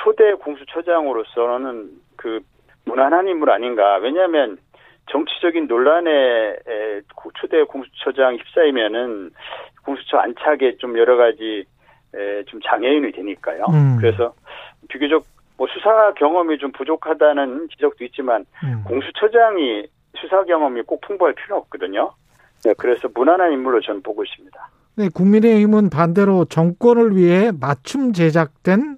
초대 공수처장으로서는 그 무난한 인물 아닌가. 왜냐하면 정치적인 논란에 초대 공수처장 휩싸이면은 공수처 안착에 좀 여러 가지 좀 장애인이 되니까요. 음. 그래서 비교적 뭐 수사 경험이 좀 부족하다는 지적도 있지만 음. 공수처장이 수사 경험이 꼭 풍부할 필요는 없거든요. 네, 그래서 무난한 인물로 저는 보고 있습니다. 네, 국민의힘은 반대로 정권을 위해 맞춤 제작된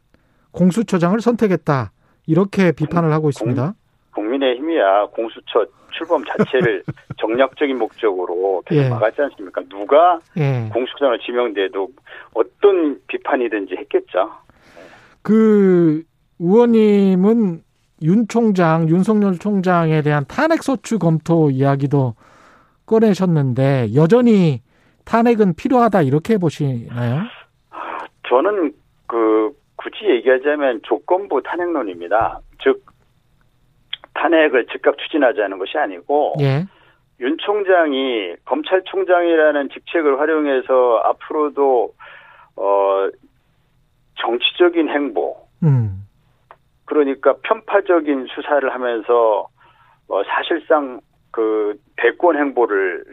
공수처장을 선택했다. 이렇게 비판을 하고 있습니다. 국민의힘이야 공수처 출범 자체를 [LAUGHS] 정략적인 목적으로 계속 예. 막았지 않습니까? 누가 예. 공수처장을 지명돼도 어떤 비판이든지 했겠죠. 그 의원님은 윤 총장, 윤석열 총장에 대한 탄핵 소추 검토 이야기도 꺼내셨는데 여전히 탄핵은 필요하다 이렇게 보시나요? 저는 그 굳이 얘기하자면 조건부 탄핵론입니다. 즉 탄핵을 즉각 추진하자는 것이 아니고 예. 윤 총장이 검찰총장이라는 직책을 활용해서 앞으로도 어 정치적인 행보, 음. 그러니까 편파적인 수사를 하면서 어 사실상 그 대권 행보를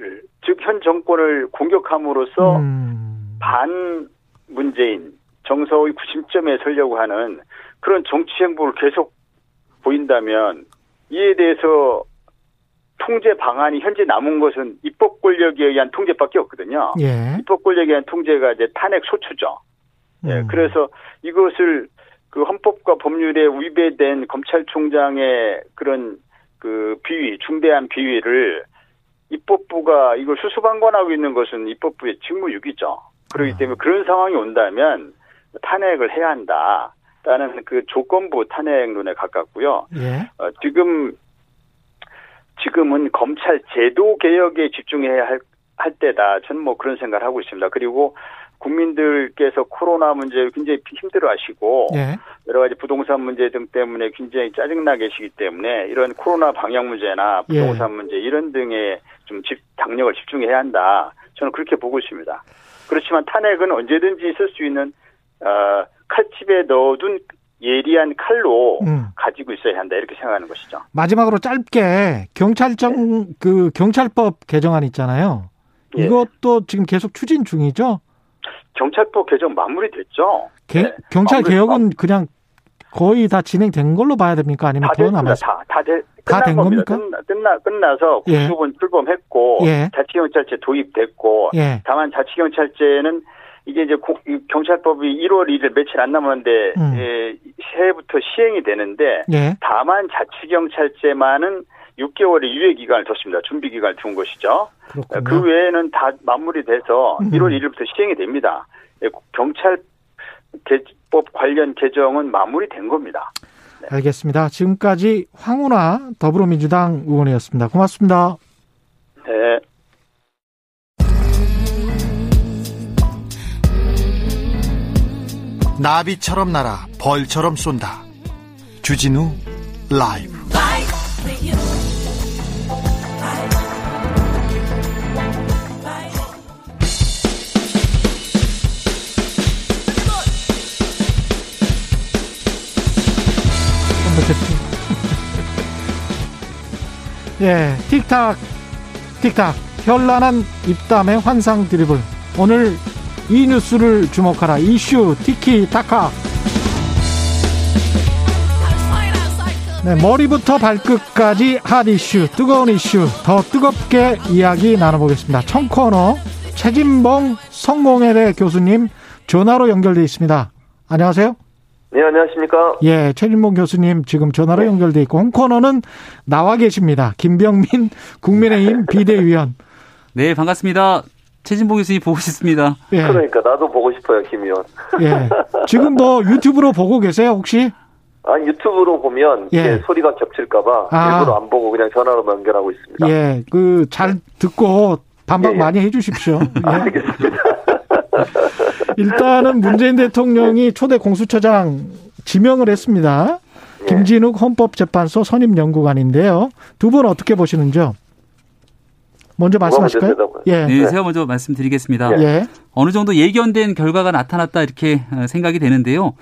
즉 현 정권을 공격함으로써 음. 반 문재인 정서의 구심점에 서려고 하는 그런 정치 행보를 계속 보인다면 이에 대해서 통제 방안이 현재 남은 것은 입법 권력에 의한 통제밖에 없거든요. 예. 입법 권력에 의한 통제가 이제 탄핵 소추죠. 예, 음. 예, 그래서 이것을 그 헌법과 법률에 위배된 검찰총장의 그런 그 비위, 중대한 비위를 입법부가 이걸 수수방관하고 있는 것은 입법부의 직무유기죠. 그렇기 아. 때문에 그런 상황이 온다면 탄핵을 해야 한다. 라는 그 조건부 탄핵론에 가깝고요. 예. 어, 지금 지금은 검찰 제도 개혁에 집중해야 할, 할 때다. 저는 뭐 그런 생각을 하고 있습니다. 그리고 국민들께서 코로나 문제 굉장히 힘들어 하시고 예. 여러 가지 부동산 문제 등 때문에 굉장히 짜증나 계시기 때문에 이런 코로나 방역 문제나 부동산 예. 문제 이런 등에 좀 집, 당력을 집중해야 한다. 저는 그렇게 보고 있습니다. 그렇지만 탄핵은 언제든지 있을 수 있는 어, 칼집에 넣어둔 예리한 칼로 음. 가지고 있어야 한다 이렇게 생각하는 것이죠. 마지막으로 짧게 경찰청 네. 그 경찰법 개정안 있잖아요. 예. 이것도 지금 계속 추진 중이죠. 경찰법 개정 마무리됐죠. 개, 네. 경찰 마무리, 개혁은 그냥 거의 다 진행된 걸로 봐야 됩니까? 아니면 더 남았어요? 다된 겁니까? 끝나 끝나서 예. 국수본 예. 출범했고 예. 자치경찰제 도입됐고 예. 다만 자치경찰제는 이게 이제 경찰법이 1월 1일 며칠 안 남았는데 음. 예, 새해부터 시행이 되는데 예. 다만 자치경찰제만은 6개월의 유예 기간을 뒀습니다. 준비 기간을 둔 것이죠. 그렇군요. 그 외에는 다 마무리돼서 음. 1월 1일부터 시행이 됩니다. 예, 경찰 법 관련 개정은 마무리된 겁니다. 네. 알겠습니다. 지금까지 황운하 더불어민주당 의원이었습니다. 고맙습니다. 네. 나비처럼 날아 벌처럼 쏜다. 주진우 라이브. 예, 틱탁, 틱탁. 현란한 입담의 환상 드리블. 오늘 이 뉴스를 주목하라. 이슈 티키타카. 네, 머리부터 발끝까지 핫 이슈, 뜨거운 이슈, 더 뜨겁게 이야기 나눠보겠습니다. 청코너 최진봉 성공회대 교수님 전화로 연결돼 있습니다. 안녕하세요. 네, 안녕하십니까. 예, 최진봉 교수님 지금 전화로 네. 연결돼 있고 홍코너는 나와 계십니다. 김병민 [LAUGHS] 국민의힘 비대위원. 네, 반갑습니다. 최진봉 교수님 보고 싶습니다. 예. 그러니까 나도 보고 싶어요, 김 의원. 예. 지금 뭐 유튜브로 보고 계세요, 혹시? 아 유튜브로 보면 예. 소리가 겹칠까봐 아. 일부러 안 보고 그냥 전화로 연결하고 있습니다. 예, 그 잘 듣고 반박 예, 예. 많이 해주십시오. [LAUGHS] 예. 알겠습니다. 일단은 문재인 대통령이 초대 공수처장 지명을 했습니다. 예. 김진욱 헌법재판소 선임연구관인데요. 두 분 어떻게 보시는지요? 먼저 말씀하실까요? 예. 네, 제가 먼저 말씀드리겠습니다. 예. 어느 정도 예견된 결과가 나타났다 이렇게 어, 생각이 되는데요.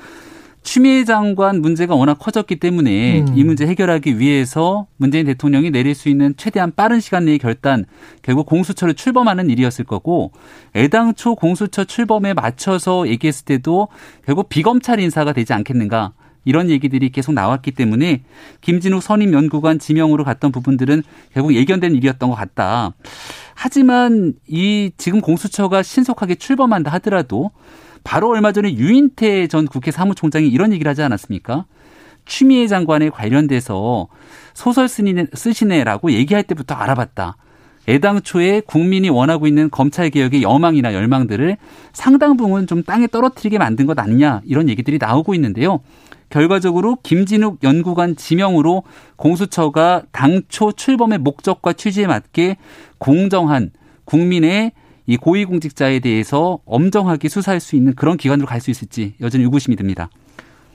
추미애 장관 문제가 워낙 커졌기 때문에 음. 이 문제 해결하기 위해서 문재인 대통령이 내릴 수 있는 최대한 빠른 시간 내의 결단 결국 공수처를 출범하는 일이었을 거고 애당초 공수처 출범에 맞춰서 얘기했을 때도 결국 비검찰 인사가 되지 않겠는가 이런 얘기들이 계속 나왔기 때문에 김진욱 선임 연구관 지명으로 갔던 부분들은 결국 예견된 일이었던 것 같다. 하지만 이 지금 공수처가 신속하게 출범한다 하더라도 바로 얼마 전에 유인태 전 국회 사무총장이 이런 얘기를 하지 않았습니까? 추미애 장관에 관련돼서 소설 쓰시네, 쓰시네 라고 얘기할 때부터 알아봤다. 애당초에 국민이 원하고 있는 검찰 개혁의 여망이나 열망들을 상당 부분 좀 땅에 떨어뜨리게 만든 것 아니냐 이런 얘기들이 나오고 있는데요. 결과적으로 김진욱 연구관 지명으로 공수처가 당초 출범의 목적과 취지에 맞게 공정한 국민의 이 고위공직자에 대해서 엄정하게 수사할 수 있는 그런 기관으로 갈 수 있을지 여전히 의구심이 듭니다.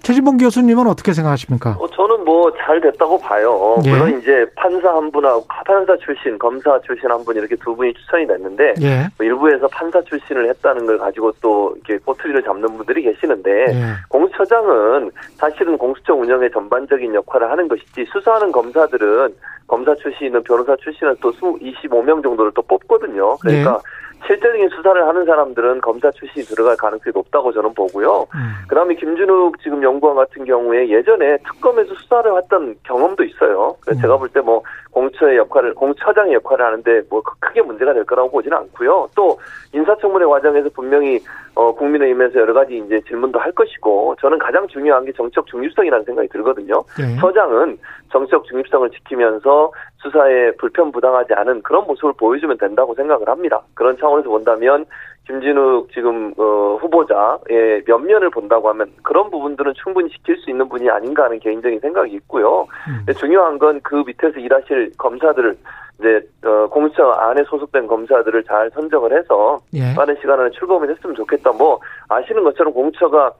최진봉 교수님은 어떻게 생각하십니까? 어, 저는 뭐 잘 됐다고 봐요. 예. 물론 이제 판사 한 분하고 판사 출신, 검사 출신 한 분 이렇게 두 분이 추천이 됐는데 예. 뭐 일부에서 판사 출신을 했다는 걸 가지고 또 이렇게 꼬투리를 잡는 분들이 계시는데 예. 공수처장은 사실은 공수처 운영의 전반적인 역할을 하는 것이지 수사하는 검사들은 검사 출신은 변호사 출신은 또 25명 정도를 또 뽑거든요. 그러니까 예. 실제적인 수사를 하는 사람들은 검사 출신이 들어갈 가능성이 높다고 저는 보고요. 음. 그다음에 김준욱 지금 연구원 같은 경우에 예전에 특검에서 수사를 했던 경험도 있어요. 그래서 음. 제가 볼 때 뭐 공처의 역할을 공처장의 역할을 하는데 뭐 크게 문제가 될 거라고 보지는 않고요. 또 인사청문회 과정에서 분명히 어 국민의힘에서 여러 가지 이제 질문도 할 것이고 저는 가장 중요한 게 정책 중립성이라는 생각이 들거든요. 네. 서장은 정책 중립성을 지키면서 수사에 불편 부당하지 않은 그런 모습을 보여주면 된다고 생각을 합니다. 그런 차원에서 본다면 김진욱 지금 어, 후보자의 면면을 본다고 하면 그런 부분들은 충분히 지킬 수 있는 분이 아닌가 하는 개인적인 생각이 있고요. 음. 중요한 건 그 밑에서 일하실 검사들을 이제 어, 공수처 안에 소속된 검사들을 잘 선정을 해서 예. 빠른 시간 안에 출범을 했으면 좋겠다. 뭐 아시는 것처럼 공수처가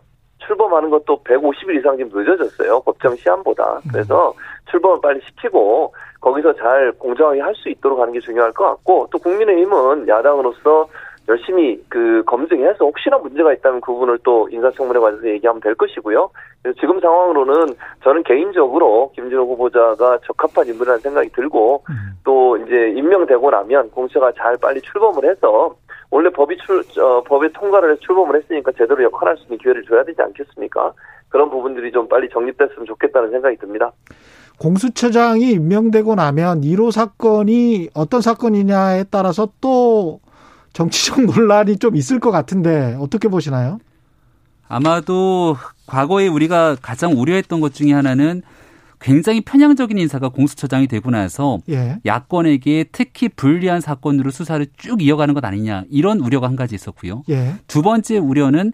출범하는 것도 150일 이상 지금 늦어졌어요. 법정 시한보다. 음. 그래서 출범을 빨리 시키고 거기서 잘 공정하게 할 수 있도록 하는 게 중요할 것 같고 또 국민의힘은 야당으로서 열심히 그 검증해서 혹시나 문제가 있다면 그 부분을 또 인사청문회 과정에서 얘기하면 될 것이고요. 그래서 지금 상황으로는 저는 개인적으로 김진호 후보자가 적합한 인물이라는 생각이 들고 음. 또 이제 임명되고 나면 공처가 잘 빨리 출범을 해서 원래 법이 출 어, 법에 통과를 해서 출범을 했으니까 제대로 역할할 수 있는 기회를 줘야 되지 않겠습니까? 그런 부분들이 좀 빨리 정립됐으면 좋겠다는 생각이 듭니다. 공수처장이 임명되고 나면 1호 사건이 어떤 사건이냐에 따라서 또 정치적 [LAUGHS] 논란이 좀 있을 것 같은데 어떻게 보시나요? 아마도 과거에 우리가 가장 우려했던 것 중에 하나는 굉장히 편향적인 인사가 공수처장이 되고 나서 예. 야권에게 특히 불리한 사건으로 수사를 쭉 이어가는 것 아니냐 이런 우려가 한 가지 있었고요. 예. 두 번째 우려는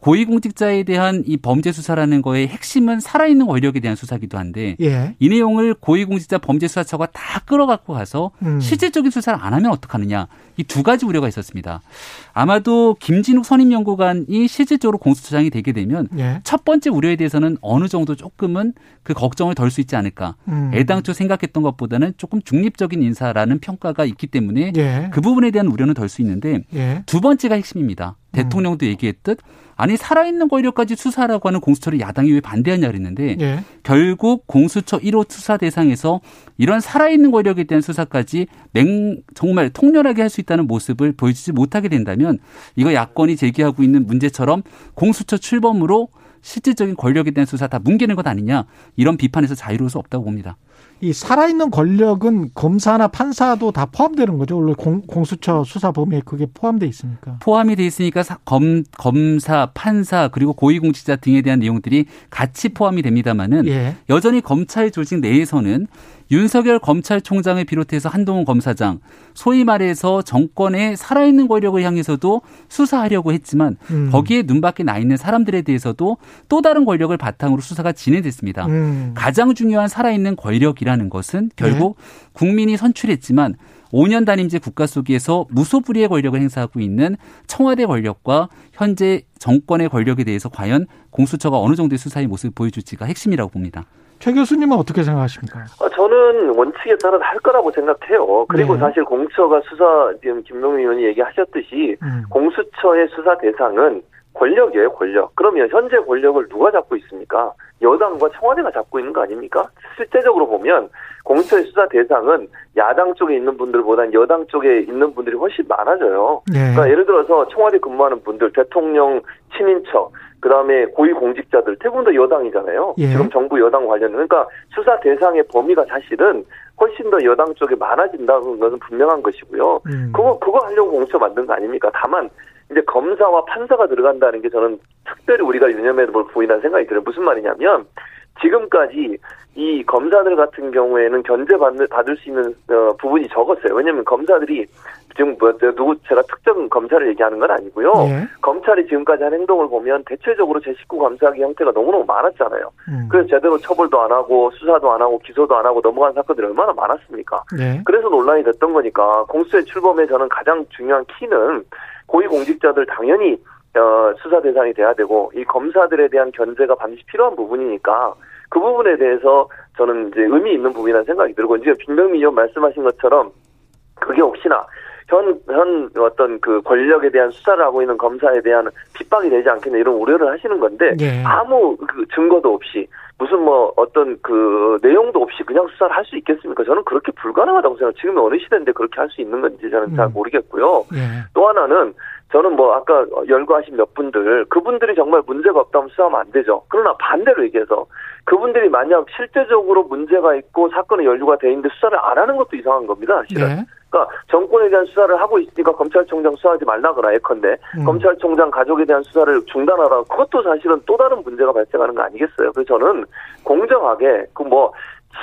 고위공직자에 대한 이 범죄 수사라는 거의 핵심은 살아있는 권력에 대한 수사기도 한데 예. 이 내용을 고위공직자 범죄수사처가 다 끌어갖고 가서 음. 실질적인 수사를 안 하면 어떡하느냐 이 두 가지 우려가 있었습니다. 아마도 김진욱 선임연구관이 실질적으로 공수처장이 되게 되면 예. 첫 번째 우려에 대해서는 어느 정도 조금은 그 걱정을 덜 수 있지 않을까. 음. 애당초 생각했던 것보다는 조금 중립적인 인사라는 평가가 있기 때문에 예. 그 부분에 대한 우려는 덜 수 있는데 예. 두 번째가 핵심입니다. 대통령도 얘기했듯 아니 살아있는 권력까지 수사라고 하는 공수처를 야당이 왜 반대하냐 그랬는데 예. 결국 공수처 1호 수사 대상에서 이런 살아있는 권력에 대한 수사까지 맹 정말 통렬하게 할 수 있다는 모습을 보여주지 못하게 된다면 이거 야권이 제기하고 있는 문제처럼 공수처 출범으로 실질적인 권력에 대한 수사 다 뭉개는 것 아니냐 이런 비판에서 자유로울 수 없다고 봅니다. 이 살아있는 권력은 검사나 판사도 다 포함되는 거죠. 원래 공, 공수처 수사 범위에 그게 포함돼 있습니까? 포함이 돼 있으니까 검, 검사, 판사 그리고 고위공직자 등에 대한 내용들이 같이 포함이 됩니다만은 예. 여전히 검찰 조직 내에서는 윤석열 검찰총장을 비롯해서 한동훈 검사장, 소위 말해서 정권의 살아있는 권력을 향해서도 수사하려고 했지만 음. 거기에 눈밖에 나 있는 사람들에 대해서도 또 다른 권력을 바탕으로 수사가 진행됐습니다. 음. 가장 중요한 살아있는 권력이라는 것은 결국 네. 국민이 선출했지만 5년 단임제 국가 속에서 무소불위의 권력을 행사하고 있는 청와대 권력과 현재 정권의 권력에 대해서 과연 공수처가 어느 정도의 수사의 모습을 보여줄지가 핵심이라고 봅니다. 최 교수님은 어떻게 생각하십니까? 어, 저는 원칙에 따라 할 거라고 생각해요. 그리고 네. 사실 공수처가 수사 지금 김명민 의원이 얘기하셨듯이 음. 공수처의 수사 대상은 권력이에요, 권력. 그러면 현재 권력을 누가 잡고 있습니까? 여당과 청와대가 잡고 있는 거 아닙니까? 실제적으로 보면 공수처의 수사 대상은 야당 쪽에 있는 분들보다는 여당 쪽에 있는 분들이 훨씬 많아져요. 네. 그러니까 예를 들어서 청와대 근무하는 분들, 대통령 친인척, 그 다음에 고위 공직자들 대부분 다 여당이잖아요. 예. 지금 정부 여당 관련 그러니까 수사 대상의 범위가 사실은 훨씬 더 여당 쪽에 많아진다는 것은 분명한 것이고요. 음. 그거 그거 하려고 공수처 만든 거 아닙니까? 다만 이제 검사와 판사가 들어간다는 게 저는 특별히 우리가 유념해 볼 부분이라는 생각이 들어요. 무슨 말이냐면 지금까지 이 검사들 같은 경우에는 견제 받는, 받을 수 있는 어, 부분이 적었어요. 왜냐하면 검사들이 지금 뭐 누구 제가 특정 검사를 얘기하는 건 아니고요. 네. 검찰이 지금까지 한 행동을 보면 대체적으로 제 식구 감사하기 형태가 너무너무 많았잖아요. 음. 그래서 제대로 처벌도 안 하고 수사도 안 하고 기소도 안 하고 넘어간 사건들이 얼마나 많았습니까? 네. 그래서 논란이 됐던 거니까 공수처의 출범에 저는 가장 중요한 키는 고위공직자들 당연히 어, 수사 대상이 돼야 되고 이 검사들에 대한 견제가 반드시 필요한 부분이니까 그 부분에 대해서 저는 이제 의미 있는 부분이라는 생각이 들고 이제 김병미 의원 말씀하신 것처럼 그게 혹시나 현, 현 어떤 그 권력에 대한 수사를 하고 있는 검사에 대한 핍박이 되지 않겠냐 이런 우려를 하시는 건데 네. 아무 그 증거도 없이 무슨 뭐 어떤 그 내용도 없이 그냥 수사를 할 수 있겠습니까? 저는 그렇게 불가능하다고 생각해요. 지금 어느 시대인데 그렇게 할 수 있는 건지 저는 음. 잘 모르겠고요. 네. 또 하나는 저는 뭐 아까 열거하신 몇 분들 그분들이 정말 문제가 없다면 수사하면 안 되죠. 그러나 반대로 얘기해서 그분들이 만약 실제적으로 문제가 있고 사건이 연루가 돼 있는데 수사를 안 하는 것도 이상한 겁니다. 실은. 네. 그러니까 정권에 대한 수사를 하고 있으니까 검찰총장 수사하지 말라거나 예컨대 음. 검찰총장 가족에 대한 수사를 중단하라 그것도 사실은 또 다른 문제가 발생하는 거 아니겠어요. 그래서 저는 공정하게 그 뭐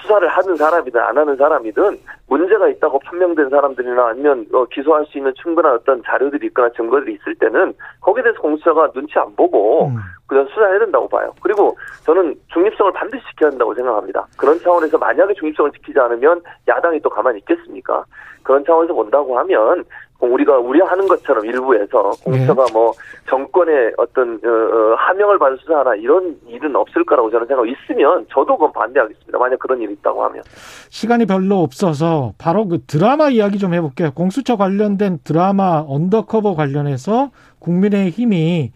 수사를 하는 사람이든 안 하는 사람이든 문제가 있다고 판명된 사람들이나 아니면 어, 기소할 수 있는 충분한 어떤 자료들이 있거나 증거들이 있을 때는 거기에 대해서 공수처가 눈치 안 보고 음. 그냥 수사해야 된다고 봐요. 그리고 저는 중립성을 반드시 지켜야 한다고 생각합니다. 그런 차원에서 만약에 중립성을 지키지 않으면 야당이 또 가만히 있겠습니까? 그런 차원에서 본다고 하면 우리가 우려하는 것처럼 일부에서 공수처가 네. 뭐 정권의 어떤 어, 어, 하명을 받을 수사하나 이런 일은 없을 거라고 저는 생각하고 있으면 저도 그건 반대하겠습니다. 만약 그런 일이 있다고 하면 시간이 별로 없어서 바로 그 드라마 이야기 좀 해볼게요. 공수처 관련된 드라마 언더커버 관련해서 국민의 힘이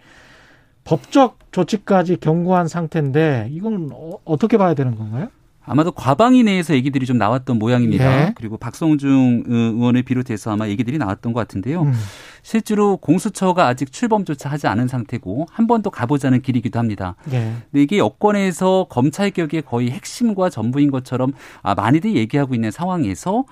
법적 조치까지 경고한 상태인데 이건 어떻게 봐야 되는 건가요? 아마도 과방위 내에서 얘기들이 좀 나왔던 모양입니다. 예. 그리고 박성중 의원을 비롯해서 아마 얘기들이 나왔던 것 같은데요. 음. 실제로 공수처가 아직 출범조차 하지 않은 상태고 한 번 더 가보자는 길이기도 합니다. 예. 근데 이게 여권에서 검찰 개혁의 거의 핵심과 전부인 것처럼 아, 많이들 얘기하고 있는 상황에서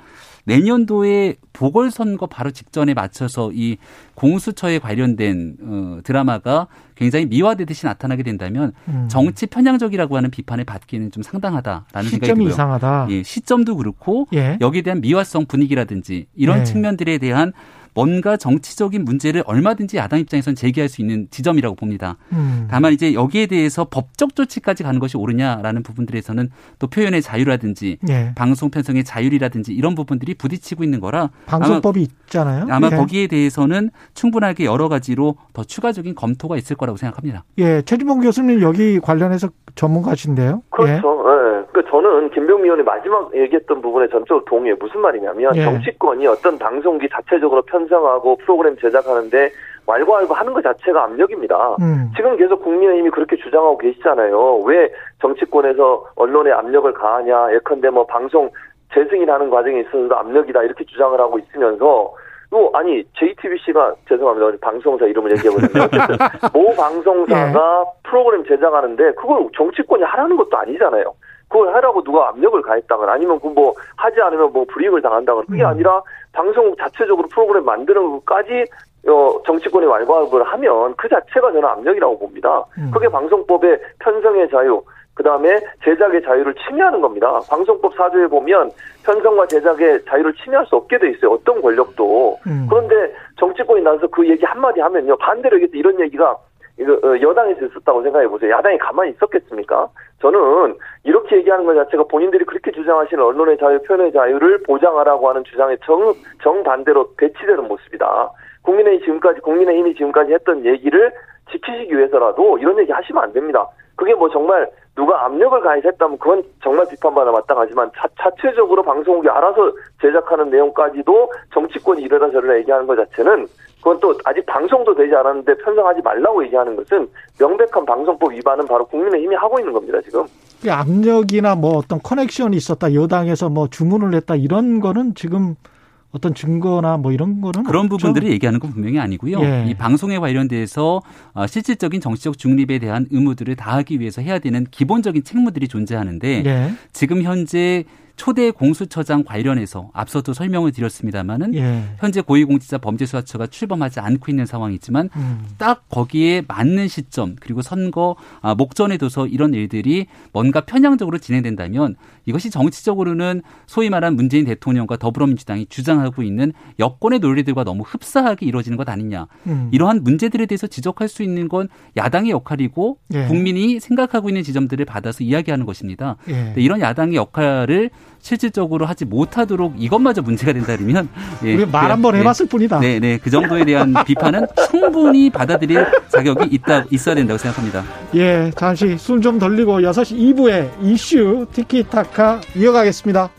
내년도에 보궐선거 바로 직전에 맞춰서 이 공수처에 관련된 어, 드라마가 굉장히 미화되듯이 나타나게 된다면 음. 정치 편향적이라고 하는 비판을 받기는 좀 상당하다라는 생각이 들고요. 이상하다. 예, 시점도 그렇고 예. 여기에 대한 미화성 분위기라든지 이런 예. 측면들에 대한 뭔가 정치적인 문제를 얼마든지 야당 입장에선 제기할 수 있는 지점이라고 봅니다. 음. 다만 이제 여기에 대해서 법적 조치까지 가는 것이 옳으냐라는 부분들에서는 또 표현의 자유라든지 예. 방송 편성의 자율이라든지 이런 부분들이 부딪히고 있는 거라 방송법이 아마, 있잖아요. 아마 예. 거기에 대해서는 충분하게 여러 가지로 더 추가적인 검토가 있을 거라고 생각합니다. 예, 최진봉 교수님 여기 관련해서 전문가신데요. 그렇죠. 예. 네. 그러니까 저는 김병미 의원이 마지막 얘기했던 부분에 전적으로 동의해. 무슨 말이냐면 예. 정치권이 어떤 방송기 자체적으로 편성하고 프로그램 제작하는데 왈가왈부 하는 것 자체가 압력입니다. 음. 지금 계속 국민의힘이 그렇게 주장하고 계시잖아요. 왜 정치권에서 언론에 압력을 가하냐. 예컨대 뭐 방송 재승인하는 과정에 있어서도 압력이다 이렇게 주장을 하고 있으면서 또 아니 JTBC가 죄송합니다 방송사 이름을 얘기해보자면 어쨌든 [LAUGHS] 모 방송사가 예. 프로그램 제작하는데 그걸 정치권이 하라는 것도 아니잖아요. 그걸 하라고 누가 압력을 가했다거나 아니면 그 뭐 하지 않으면 뭐 불이익을 당한다거나 그게 음. 아니라 방송국 자체적으로 프로그램 만드는 것까지 어, 정치권이 왈가왈부를 하면 그 자체가 저는 압력이라고 봅니다. 음. 그게 방송법의 편성의 자유, 그 다음에 제작의 자유를 침해하는 겁니다. 방송법 사조에 보면 편성과 제작의 자유를 침해할 수 없게 돼 있어요. 어떤 권력도. 음. 그런데 정치권이 나서 그 얘기 한마디 하면요. 반대로 이런 얘기가 어, 여당에서 있었다고 생각해 보세요. 야당이 가만히 있었겠습니까? 저는 이렇게 얘기하는 것 자체가 본인들이 그렇게 주장하시는 언론의 자유, 표현의 자유를 보장하라고 하는 주장에 정 정반대로 배치되는 모습이다. 국민의힘 지금까지 국민의힘이 지금까지 했던 얘기를 지키시기 위해서라도 이런 얘기 하시면 안 됩니다. 그게 뭐 정말 누가 압력을 가해했다면 그건 정말 비판받아 마땅하지만 자, 자체적으로 방송국이 알아서 제작하는 내용까지도 정치권이 이러다 저러다 얘기하는 것 자체는 그건 또 아직 방송도 되지 않았는데 편성하지 말라고 얘기하는 것은 명백한 방송법 위반은 바로 국민의힘이 하고 있는 겁니다 지금. 압력이나 뭐 어떤 커넥션이 있었다 여당에서 뭐 주문을 했다 이런 거는 지금 어떤 증거나 뭐 이런 거는 그런 없죠? 부분들을 얘기하는 건 분명히 아니고요. 예. 이 방송에 관련돼서 어, 실질적인 정치적 중립에 대한 의무들을 다하기 위해서 해야 되는 기본적인 책무들이 존재하는데 예. 지금 현재 초대 공수처장 관련해서 앞서도 설명을 드렸습니다마는 예. 현재 고위공직자 범죄수사처가 출범하지 않고 있는 상황이지만 음. 딱 거기에 맞는 시점 그리고 선거 아, 목전에 둬서 이런 일들이 뭔가 편향적으로 진행된다면 이것이 정치적으로는 소위 말한 문재인 대통령과 더불어민주당이 주장하고 있는 여권의 논리들과 너무 흡사하게 이루어지는 것 아니냐. 음. 이러한 문제들에 대해서 지적할 수 있는 건 야당의 역할이고 예. 국민이 생각하고 있는 지점들을 받아서 이야기하는 것입니다. 예. 이런 야당의 역할을 실질적으로 하지 못하도록 이것마저 문제가 된다면 [LAUGHS] 예, 우리 말 한번 네, 해봤을 뿐이다. 네, 네, 그 정도에 대한 [LAUGHS] 비판은 충분히 받아들일 자격이 있다 있어야 된다고 생각합니다. 예, 잠시 숨 좀 돌리고 6시 2부에 이슈 티키타카 이어가겠습니다.